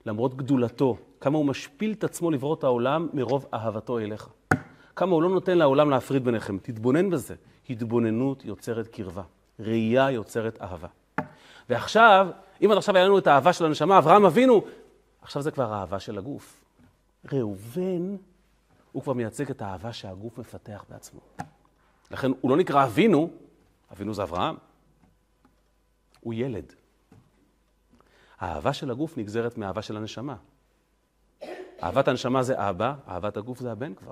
למרות גדולתו, כמה הוא משפיל את עצמו לברוא את העולם מרוב אהבתו אליך. כמה הוא לא נותן לעולם להפריד ביניכם. תתבונן בזה. התבוננות יוצרת קרבה. ראייה יוצרת אהבה. ועכשיו, אם עד עכשיו היה לנו את האהבה של הנשמה, אברהם אבינו, עכשיו זה כבר האהבה של הגוף. ראובן הוא כבר מייצג את האהבה שהגוף מפתח בעצמו. לכן הוא לא נקרא אבינו, אבינו זה אברהם. הוא ילד. האהבה של הגוף נגזרת מאהבה של הנשמה. אהבת הנשמה זה אבא, אהבת הגוף זה הבן כבר.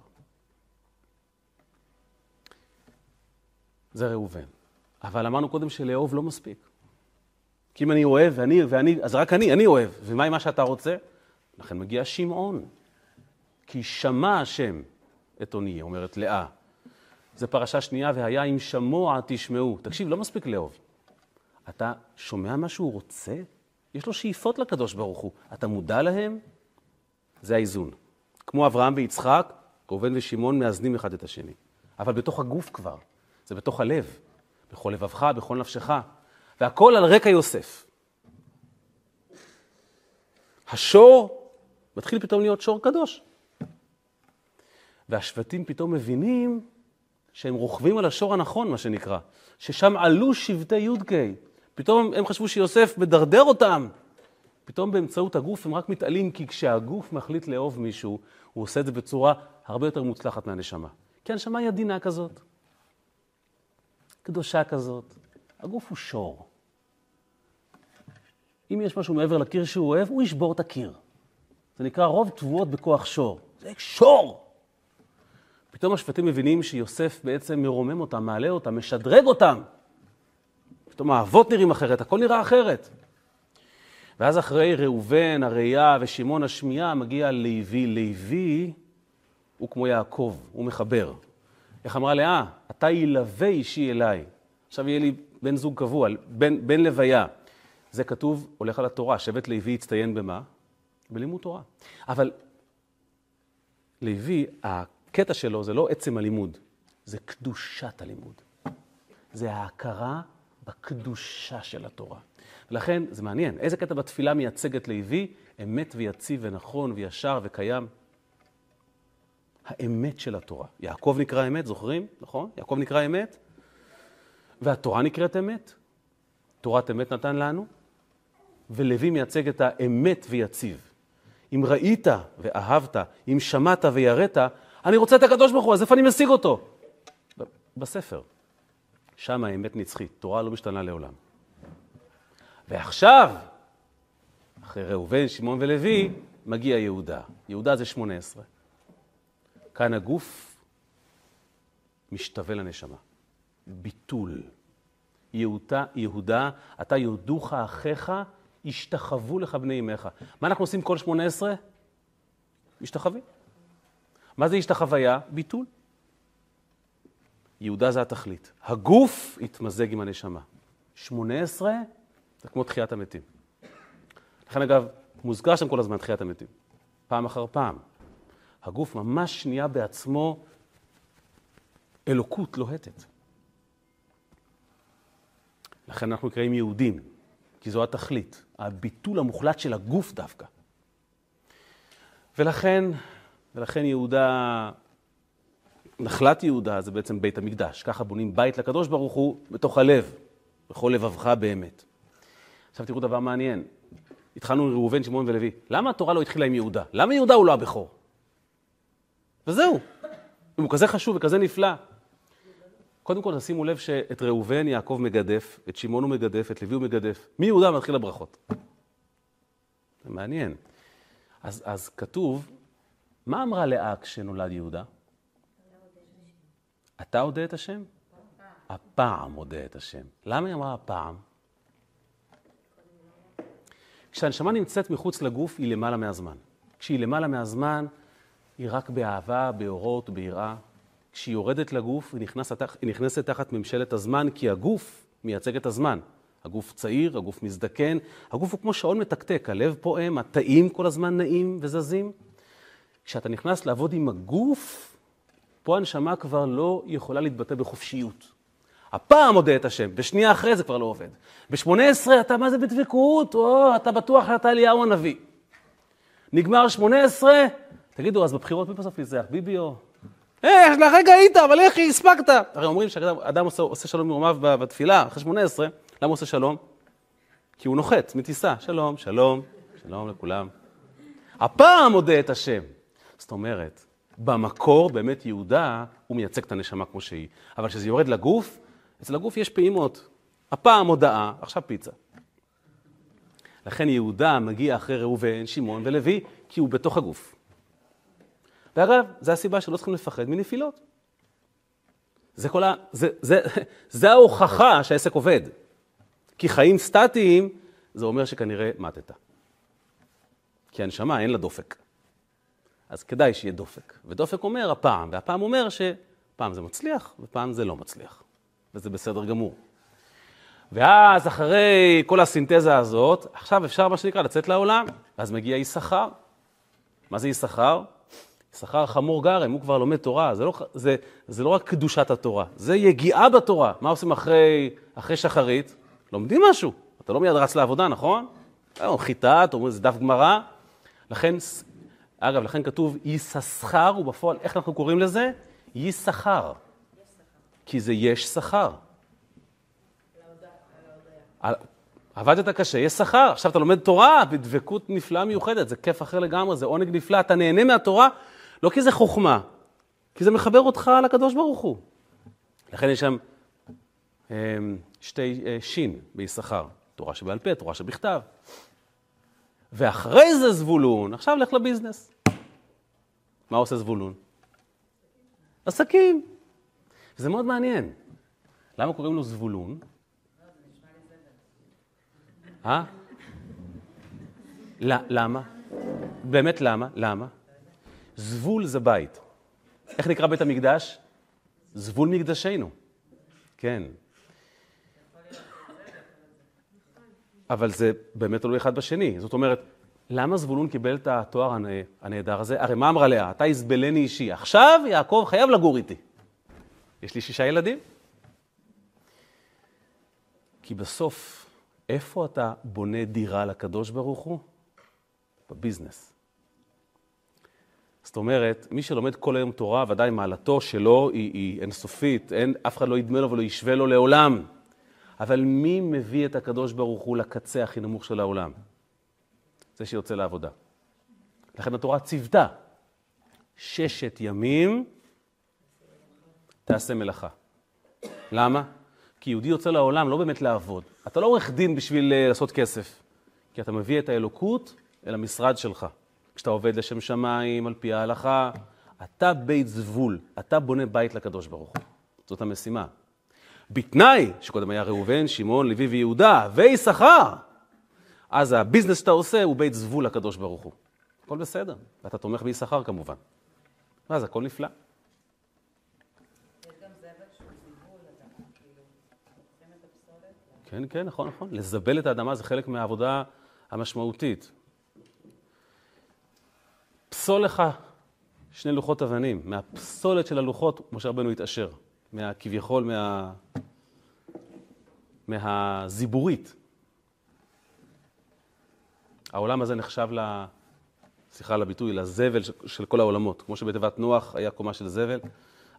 זה ראובן. אבל אמרנו קודם שלאהוב לא מספיק. כי אם אני אוהב, ואני, ואני, אז רק אני, אני אוהב. ומה עם מה שאתה רוצה? לכן מגיע שמעון. כי שמע השם את עוני, אומרת לאה. זה פרשה שנייה, והיה אם שמוע תשמעו. תקשיב, לא מספיק לאהוב. אתה שומע מה שהוא רוצה? יש לו שאיפות לקדוש ברוך הוא. אתה מודע להם? זה האיזון. כמו אברהם ויצחק, ראובן ושמעון מאזנים אחד את השני. אבל בתוך הגוף כבר, זה בתוך הלב. בכל לבבך, בכל נפשך. והכל על רקע יוסף. השור מתחיל פתאום להיות שור קדוש. והשבטים פתאום מבינים שהם רוכבים על השור הנכון, מה שנקרא, ששם עלו שבטי י"ק. פתאום הם חשבו שיוסף מדרדר אותם. פתאום באמצעות הגוף הם רק מתעלים, כי כשהגוף מחליט לאהוב מישהו, הוא עושה את זה בצורה הרבה יותר מוצלחת מהנשמה. כי הנשמה היא עדינה כזאת, קדושה כזאת. הגוף הוא שור. אם יש משהו מעבר לקיר שהוא אוהב, הוא ישבור את הקיר. זה נקרא רוב תבואות בכוח שור. זה שור! פתאום השבטים מבינים שיוסף בעצם מרומם אותם, מעלה אותם, משדרג אותם. פתאום האבות נראים אחרת, הכל נראה אחרת. ואז אחרי ראובן, הראייה ושמעון השמיעה, מגיע לוי. לוי הוא כמו יעקב, הוא מחבר. איך אמרה לאה? אתה ילווה אישי אליי. עכשיו יהיה לי בן זוג קבוע, בן, בן לוויה. זה כתוב, הולך על התורה, שבט לוי יצטיין במה? בלימוד תורה. אבל לוי, הקטע שלו זה לא עצם הלימוד, זה קדושת הלימוד. זה ההכרה בקדושה של התורה. ולכן, זה מעניין, איזה קטע בתפילה מייצג את לוי? אמת ויציב ונכון וישר וקיים. האמת של התורה. יעקב נקרא אמת, זוכרים? נכון? יעקב נקרא אמת, והתורה נקראת אמת. תורת אמת נתן לנו, ולוי מייצג את האמת ויציב. אם ראית ואהבת, אם שמעת ויראת, אני רוצה את הקדוש ברוך הוא, אז איפה אני משיג אותו? בספר. שם האמת נצחית, תורה לא משתנה לעולם. ועכשיו, אחרי ראובן, שמעון ולוי, מגיע יהודה. יהודה זה 18. כאן הגוף משתווה לנשמה. ביטול. יהודה, יהודה, אתה יודוך אחיך, ישתחוו לך בני אמך. מה אנחנו עושים כל 18? משתחווים. מה זה השתחוויה? ביטול. יהודה זה התכלית. הגוף התמזג עם הנשמה. 18 זה כמו תחיית המתים. לכן אגב, מוזכר שם כל הזמן תחיית המתים. פעם אחר פעם. הגוף ממש נהיה בעצמו אלוקות לוהטת. לכן אנחנו נקראים יהודים, כי זו התכלית, הביטול המוחלט של הגוף דווקא. ולכן, ולכן יהודה, נחלת יהודה זה בעצם בית המקדש. ככה בונים בית לקדוש ברוך הוא בתוך הלב, בכל לבבך באמת. עכשיו תראו דבר מעניין. התחלנו עם ראובן, שמעון ולוי. למה התורה לא התחילה עם יהודה? למה יהודה הוא לא הבכור? וזהו. אם הוא כזה חשוב וכזה נפלא. קודם כל, תשימו לב שאת ראובן יעקב מגדף, את שמעון הוא מגדף, את לוי הוא מגדף. מיהודה מתחיל הברכות. זה מעניין. אז, אז כתוב, מה אמרה לאה כשנולד יהודה? אתה הודה את השם? הפעם הודה את השם. למה היא אמרה הפעם? כשהנשמה נמצאת מחוץ לגוף, היא למעלה מהזמן. כשהיא למעלה מהזמן, היא רק באהבה, באורות, ביראה. כשהיא יורדת לגוף, היא נכנסת, היא נכנסת תחת ממשלת הזמן, כי הגוף מייצג את הזמן. הגוף צעיר, הגוף מזדקן, הגוף הוא כמו שעון מתקתק, הלב פועם, התאים כל הזמן נעים וזזים. כשאתה נכנס לעבוד עם הגוף, פה הנשמה כבר לא יכולה להתבטא בחופשיות. הפעם מודה את השם, ושנייה אחרי זה כבר לא עובד. ב-18 אתה מה זה בדבקות, או אתה בטוח שאתה אליהו הנביא. נגמר 18, תגידו, אז בבחירות מי בסוף ניצח, ביבי או... אה, לרגע היית, אבל איך הספקת? הרי אומרים שאדם עושה, עושה שלום מרומיו בתפילה, אחרי 18, למה הוא עושה שלום? כי הוא נוחת מטיסה, שלום, שלום, שלום לכולם. הפעם מודה את השם. זאת אומרת, במקור באמת יהודה, הוא מייצג את הנשמה כמו שהיא. אבל כשזה יורד לגוף, אצל הגוף יש פעימות. הפעם הודעה, עכשיו פיצה. לכן יהודה מגיע אחרי ראובן, שמעון ולוי, כי הוא בתוך הגוף. ואגב, זו הסיבה שלא צריכים לפחד מנפילות. זה כל ה... זה, זה, זה ההוכחה שהעסק עובד. כי חיים סטטיים, זה אומר שכנראה מתת. כי הנשמה אין לה דופק. אז כדאי שיהיה דופק. ודופק אומר הפעם, והפעם אומר שפעם זה מצליח ופעם זה לא מצליח. וזה בסדר גמור. ואז אחרי כל הסינתזה הזאת, עכשיו אפשר מה שנקרא לצאת לעולם. ואז מגיע יששכר. מה זה יששכר? יששכר חמור גרם, הוא כבר לומד תורה, זה לא, זה, זה לא רק קדושת התורה, זה יגיעה בתורה. מה עושים אחרי, אחרי שחרית? לומדים משהו. אתה לא מיד רץ לעבודה, נכון? או חיטה, אתה אומר, זה דף גמרא. לכן, אגב, לכן כתוב יששכר, ובפועל, איך אנחנו קוראים לזה? יששכר. כי זה יש שכר. עבדת קשה, יש שכר. עכשיו אתה לומד תורה בדבקות נפלאה מיוחדת, זה כיף אחר לגמרי, זה עונג נפלא. אתה נהנה מהתורה לא כי זה חוכמה, כי זה מחבר אותך לקדוש ברוך הוא. לכן יש שם אמ, שתי אה, שין ביששכר, תורה שבעל פה, תורה שבכתב. ואחרי זה זבולון, עכשיו לך לביזנס. מה עושה זבולון? עסקים. זה מאוד מעניין. למה קוראים לו זבולון? אה? למה? באמת למה? למה? זבול זה בית. איך נקרא בית המקדש? זבול מקדשנו. כן. אבל זה באמת תלוי אחד בשני. זאת אומרת, למה זבולון קיבל את התואר הנהדר הזה? הרי מה אמרה לאה? אתה יסבלני אישי. עכשיו יעקב חייב לגור איתי. יש לי שישה ילדים. כי בסוף, איפה אתה בונה דירה לקדוש ברוך הוא? בביזנס. זאת אומרת, מי שלומד כל היום תורה, ודאי מעלתו שלו היא, היא אינסופית, אין, אף אחד לא ידמה לו ולא ישווה לו לעולם. אבל מי מביא את הקדוש ברוך הוא לקצה הכי נמוך של העולם? זה שיוצא לעבודה. לכן התורה ציוותה, ששת ימים תעשה מלאכה. למה? כי יהודי יוצא לעולם לא באמת לעבוד. אתה לא עורך דין בשביל uh, לעשות כסף, כי אתה מביא את האלוקות אל המשרד שלך. כשאתה עובד לשם שמיים, על פי ההלכה, אתה בית זבול, אתה בונה בית לקדוש ברוך הוא. זאת המשימה. בתנאי שקודם היה ראובן, שמעון, לוי ויהודה ויששכר, אז הביזנס שאתה עושה הוא בית זבול לקדוש ברוך הוא. הכל בסדר, ואתה תומך ביששכר כמובן. ואז הכל נפלא. כן, כן, נכון, נכון. לזבל את האדמה זה חלק מהעבודה המשמעותית. פסול לך שני לוחות אבנים. מהפסולת של הלוחות, משה רבנו התעשר. מהכביכול, מה... מהזיבורית. העולם הזה נחשב, ל... סליחה על הביטוי, לזבל של כל העולמות. כמו שבתיבת נוח היה קומה של זבל.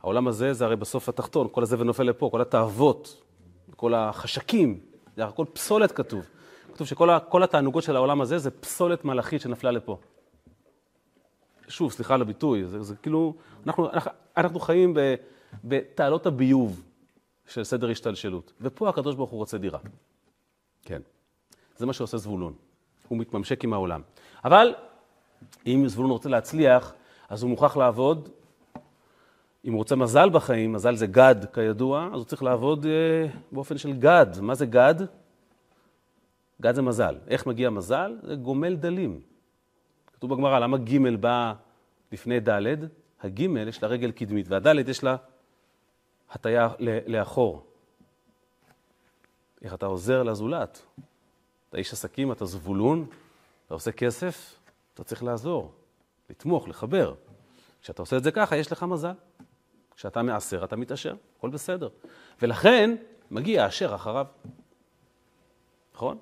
העולם הזה זה הרי בסוף התחתון, כל הזבל נופל לפה, כל התאוות, כל החשקים, זה הכל פסולת כתוב. כתוב שכל התענוגות של העולם הזה זה פסולת מלאכית שנפלה לפה. שוב, סליחה על הביטוי, זה, זה כאילו, אנחנו, אנחנו, אנחנו חיים בתעלות הביוב של סדר השתלשלות, ופה הקדוש ברוך הוא רוצה דירה. כן, זה מה שעושה זבולון, הוא מתממשק עם העולם. אבל אם זבולון רוצה להצליח, אז הוא מוכרח לעבוד אם הוא רוצה מזל בחיים, מזל זה גד כידוע, אז הוא צריך לעבוד אה, באופן של גד. מה זה גד? גד זה מזל. איך מגיע מזל? זה גומל דלים. כתוב בגמרא, למה ג' בא לפני ד'? הג' יש לה רגל קדמית, והד' יש לה הטיה לאחור. איך אתה עוזר לזולת? אתה איש עסקים, אתה זבולון, אתה עושה כסף, אתה צריך לעזור, לתמוך, לחבר. כשאתה עושה את זה ככה, יש לך מזל. כשאתה מעשר, אתה מתעשר, הכל בסדר. ולכן מגיע האשר אחריו. נכון?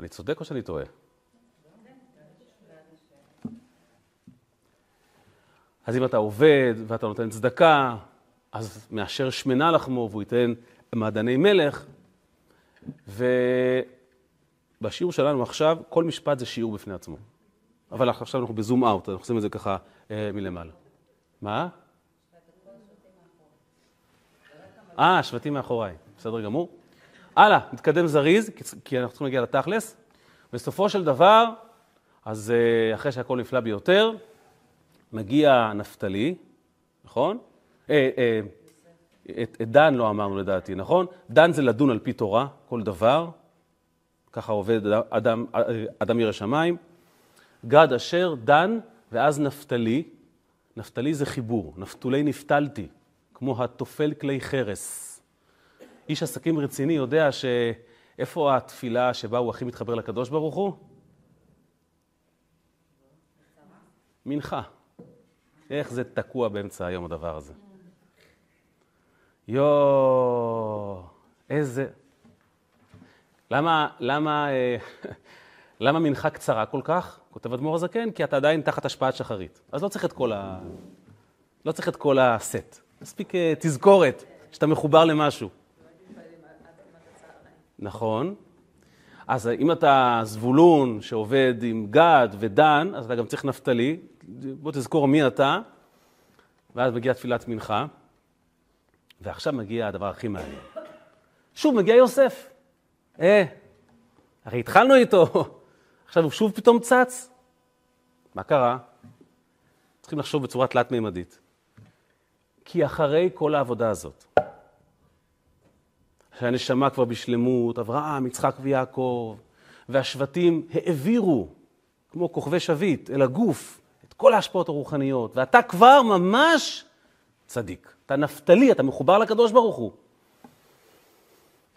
אני צודק או שאני טועה? אז אם אתה עובד ואתה נותן צדקה, אז מאשר שמנה לחמו והוא ייתן מעדני מלך. ובשיעור שלנו עכשיו, כל משפט זה שיעור בפני עצמו. אבל עכשיו אנחנו בזום אאוט, אנחנו עושים את זה ככה אה, מלמעלה. מה? אה, שבטים מאחוריי, בסדר גמור. הלאה, נתקדם זריז, כי אנחנו צריכים להגיע לתכלס. בסופו של דבר, אז אה, אחרי שהכל נפלא ביותר, מגיע נפתלי, נכון? אה, אה, את, את דן לא אמרנו לדעתי, נכון? דן זה לדון על פי תורה, כל דבר. ככה עובד אדם, אדם ירא שמיים. גד אשר, דן, ואז נפתלי. נפתלי זה חיבור, נפתולי נפתלתי, כמו התופל כלי חרס. איש עסקים רציני יודע שאיפה התפילה שבה הוא הכי מתחבר לקדוש ברוך הוא? מנחה. איך זה תקוע באמצע היום הדבר הזה. יואו, איזה... למה, למה, אה, למה מנחה קצרה כל כך? כותב אדמו"ר הזקן, כי אתה עדיין תחת השפעת שחרית. אז לא צריך את כל, ה... לא צריך את כל הסט. מספיק אה, תזכורת שאתה מחובר למשהו. נכון. אז אם אתה זבולון שעובד עם גד ודן, אז אתה גם צריך נפתלי. בוא תזכור מי אתה, ואז מגיעה תפילת מנחה, ועכשיו מגיע הדבר הכי מעניין. שוב מגיע יוסף. אה, הרי התחלנו איתו. עכשיו הוא שוב פתאום צץ. מה קרה? צריכים לחשוב בצורה תלת-מימדית. כי אחרי כל העבודה הזאת, שהנשמה כבר בשלמות, אברהם, יצחק ויעקב, והשבטים העבירו, כמו כוכבי שביט, אל הגוף, כל ההשפעות הרוחניות, ואתה כבר ממש צדיק. אתה נפתלי, אתה מחובר לקדוש ברוך הוא.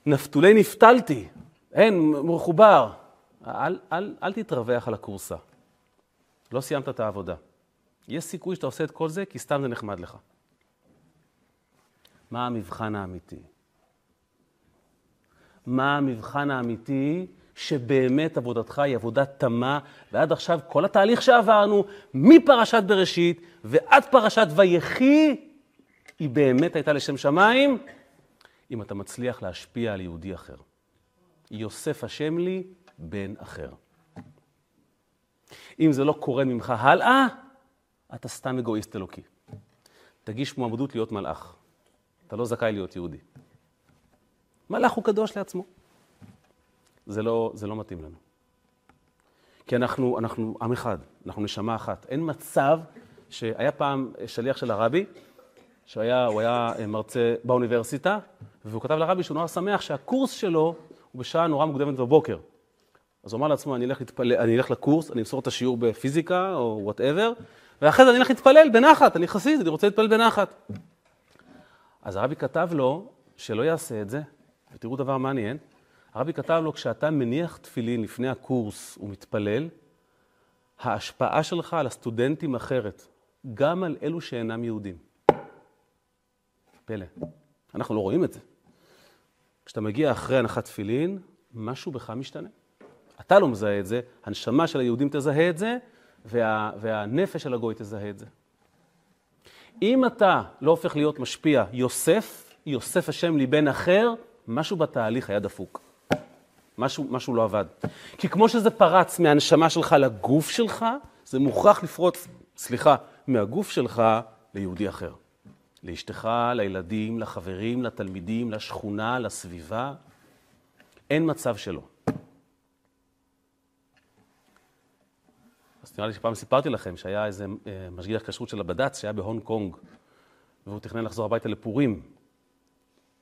נפתולי נפתלתי, אין, מחובר. אל, אל, אל תתרווח על הכורסה. לא סיימת את העבודה. יש סיכוי שאתה עושה את כל זה כי סתם זה נחמד לך. מה המבחן האמיתי? מה המבחן האמיתי שבאמת עבודתך היא עבודה תמה, ועד עכשיו כל התהליך שעברנו, מפרשת בראשית ועד פרשת ויחי, היא באמת הייתה לשם שמיים, אם אתה מצליח להשפיע על יהודי אחר. יוסף השם לי בן אחר. אם זה לא קורה ממך הלאה, אתה סתם אגואיסט אלוקי. תגיש מועמדות להיות מלאך. אתה לא זכאי להיות יהודי. מלאך הוא קדוש לעצמו. זה לא, זה לא מתאים לנו. כי אנחנו, אנחנו עם אחד, אנחנו נשמה אחת. אין מצב שהיה פעם שליח של הרבי, שהוא היה, היה מרצה באוניברסיטה, והוא כתב לרבי שהוא נורא שמח שהקורס שלו הוא בשעה נורא מוקדמת בבוקר. אז הוא אמר לעצמו, אני אלך, להתפל... אני אלך לקורס, אני אמסור את השיעור בפיזיקה או whatever, ואחרי זה אני אלך להתפלל בנחת, אני חסיד, אני רוצה להתפלל בנחת. אז הרבי כתב לו שלא יעשה את זה, ותראו דבר מעניין, הרבי כתב לו, כשאתה מניח תפילין לפני הקורס ומתפלל, ההשפעה שלך על הסטודנטים אחרת, גם על אלו שאינם יהודים. פלא. אנחנו לא רואים את זה. כשאתה מגיע אחרי הנחת תפילין, משהו בך משתנה. אתה לא מזהה את זה, הנשמה של היהודים תזהה את זה, וה, והנפש של הגוי תזהה את זה. אם אתה לא הופך להיות משפיע יוסף, יוסף השם לי בן אחר, משהו בתהליך היה דפוק. משהו, משהו לא עבד. כי כמו שזה פרץ מהנשמה שלך לגוף שלך, זה מוכרח לפרוץ, סליחה, מהגוף שלך ליהודי אחר. לאשתך, לילדים, לחברים, לתלמידים, לשכונה, לסביבה. אין מצב שלא. אז נראה לי שפעם סיפרתי לכם שהיה איזה אה, משגיח כשרות של הבד"ץ שהיה בהונג קונג, והוא תכנן לחזור הביתה לפורים.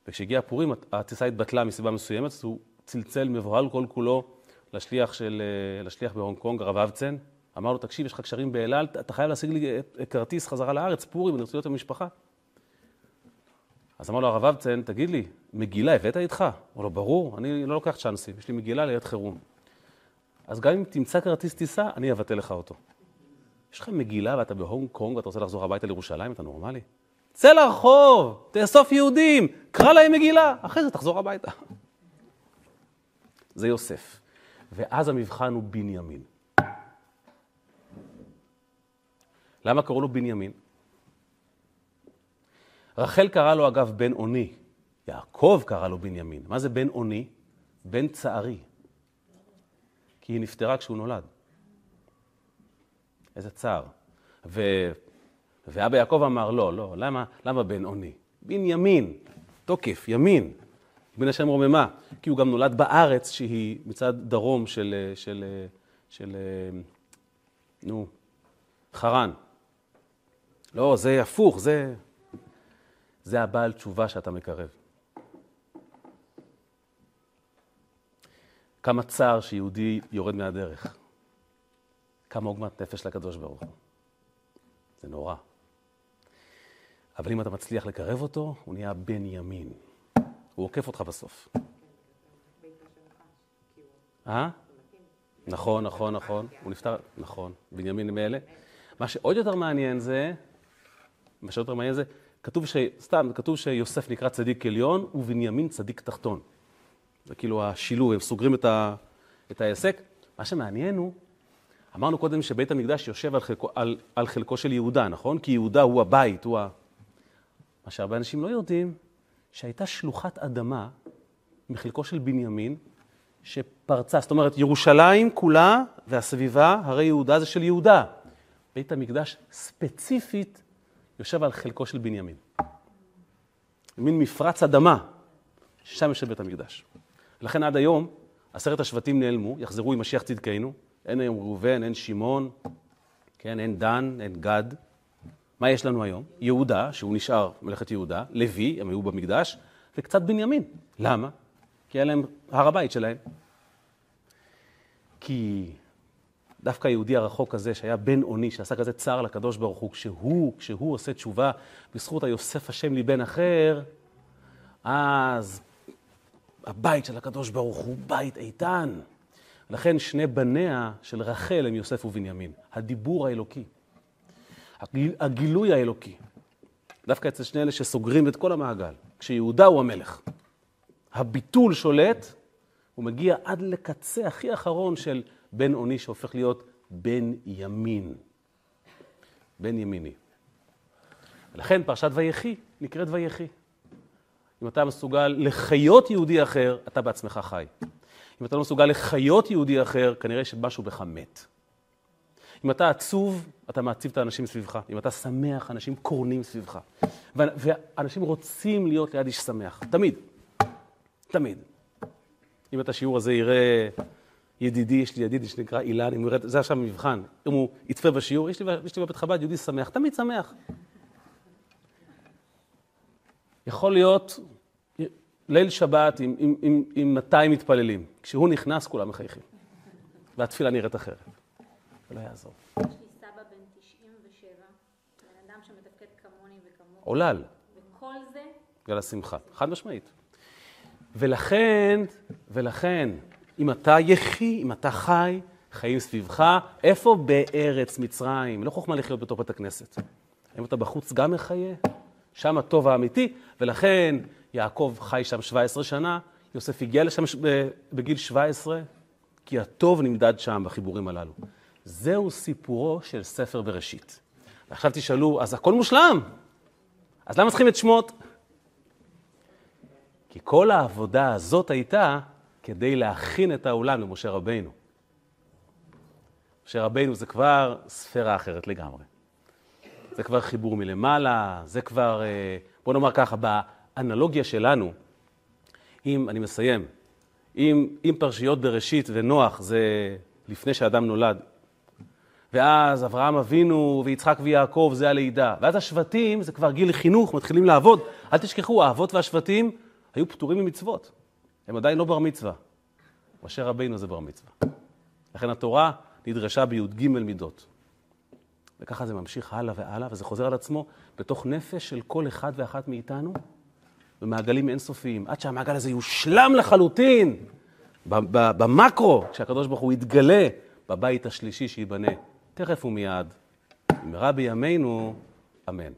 וכשהגיע פורים, הטיסה התבטלה מסיבה מסוימת, אז הוא צלצל מבוהל כל כולו לשליח, של, אה, לשליח בהונג קונג, הרב אבצן. אמר לו, תקשיב, יש לך קשרים באל על, אתה חייב להשיג לי כרטיס חזרה לארץ, פורים, אני רוצה להיות עם המשפחה. אז אמר לו הרב אבצן, תגיד לי, מגילה הבאת איתך? אמר לו, ברור, אני לא לוקח צ'אנסים, יש לי מגילה לעת חירום. אז גם אם תמצא כרטיס טיסה, אני אבטל לך אותו. יש לך מגילה ואתה בהונג קונג ואתה רוצה לחזור הביתה לירושלים, אתה נורמלי? צא לרחוב, תאסוף יהודים, קרא להם מגילה, אחרי זה תחזור הביתה. זה יוסף. ואז המבחן הוא בנימין. למה קראו לו בנימין? רחל קרא לו אגב בן אוני, יעקב קרא לו בנימין. מה זה בן אוני? בן צערי. כי היא נפטרה כשהוא נולד. איזה צער. ו... ואבא יעקב אמר, לא, לא, למה, למה בן אוני? בנימין, תוקף, ימין. בן השם רוממה, כי הוא גם נולד בארץ שהיא מצד דרום של, של, של, של נו, חרן. לא, זה הפוך, זה, זה הבעל תשובה שאתה מקרב. כמה צער שיהודי יורד מהדרך. כמה עוגמת נפש לקדוש ברוך הוא. זה נורא. אבל אם אתה מצליח לקרב אותו, הוא נהיה בן ימין. הוא עוקף אותך בסוף. אה? נכון, נכון, נכון. הוא נפטר, נכון, בנימין מאלה. מה שעוד יותר מעניין זה, מה שעוד יותר מעניין זה, כתוב ש... סתם, כתוב שיוסף נקרא צדיק עליון ובנימין צדיק תחתון. זה כאילו השילוב, הם סוגרים את, ה... את העסק. מה שמעניין הוא, אמרנו קודם שבית המקדש יושב על חלקו, על, על חלקו של יהודה, נכון? כי יהודה הוא הבית, הוא ה... מה שהרבה אנשים לא יודעים, שהייתה שלוחת אדמה מחלקו של בנימין, שפרצה, זאת אומרת, ירושלים כולה והסביבה, הרי יהודה זה של יהודה. בית המקדש ספציפית יושב על חלקו של בנימין. מין מפרץ אדמה, ששם יושב בית המקדש. לכן עד היום עשרת השבטים נעלמו, יחזרו עם משיח צדקנו. אין היום ראובן, אין שמעון, כן, אין דן, אין גד. מה יש לנו היום? יהודה, שהוא נשאר מלאכת יהודה, לוי, הם היו במקדש, וקצת בנימין. למה? כי היה להם הר הבית שלהם. כי דווקא היהודי הרחוק הזה, שהיה בן אוני, שעשה כזה צער לקדוש ברוך הוא, כשהוא, כשהוא עושה תשובה בזכות היוסף השם לבן אחר, אז הבית של הקדוש ברוך הוא בית איתן. לכן שני בניה של רחל הם יוסף ובנימין. הדיבור האלוקי, הגילוי האלוקי. דווקא אצל שני אלה שסוגרים את כל המעגל. כשיהודה הוא המלך. הביטול שולט, הוא מגיע עד לקצה הכי אחרון של בן אוני שהופך להיות בן ימין. בן ימיני. ולכן פרשת ויחי נקראת ויחי. אם אתה מסוגל לחיות יהודי אחר, אתה בעצמך חי. אם אתה לא מסוגל לחיות יהודי אחר, כנראה שמשהו בך מת. אם אתה עצוב, אתה מעציב את האנשים סביבך. אם אתה שמח, אנשים קורנים סביבך. ואנשים רוצים להיות ליד איש שמח. תמיד. תמיד. אם את השיעור הזה יראה ידידי, יש לי ידיד שנקרא אילן, אם הוא יראה, זה עכשיו מבחן. אם הוא יצפה בשיעור, יש לי, יש לי בבית חב"ד יהודי שמח, תמיד שמח. יכול להיות ליל שבת עם, עם, עם, עם 200 מתפללים. כשהוא נכנס, כולם מחייכים. והתפילה נראית אחרת. זה לא יעזור. יש לי סבא בן 97, בן אדם שמתפקד כמוני וכמוני. עולל. וכל זה... בגלל השמחה, חד משמעית. ולכן, ולכן, אם אתה יחי, אם אתה חי, חיים סביבך, איפה בארץ מצרים? לא חוכמה לחיות בתוך בית הכנסת. אם אתה בחוץ גם מחיה, שם הטוב האמיתי, ולכן יעקב חי שם 17 שנה, יוסף הגיע לשם בגיל 17, כי הטוב נמדד שם בחיבורים הללו. זהו סיפורו של ספר בראשית. ועכשיו תשאלו, אז הכל מושלם, אז למה צריכים את שמות? כי כל העבודה הזאת הייתה כדי להכין את העולם למשה רבינו. משה רבינו זה כבר ספירה אחרת לגמרי. זה כבר חיבור מלמעלה, זה כבר, אה, בוא נאמר ככה, באנלוגיה שלנו, אם, אני מסיים, אם, אם פרשיות בראשית ונוח זה לפני שאדם נולד, ואז אברהם אבינו ויצחק ויעקב זה הלידה, ואז השבטים זה כבר גיל חינוך, מתחילים לעבוד. אל תשכחו, האבות והשבטים היו פטורים ממצוות, הם עדיין לא בר מצווה. משה רבינו זה בר מצווה. לכן התורה נדרשה בי"ג מידות. וככה זה ממשיך הלאה והלאה, וזה חוזר על עצמו בתוך נפש של כל אחד ואחת מאיתנו, במעגלים אינסופיים, עד שהמעגל הזה יושלם לחלוטין, במקרו, כשהקדוש ברוך הוא יתגלה בבית השלישי שייבנה, תכף ומיד. במהרה בימינו, אמן.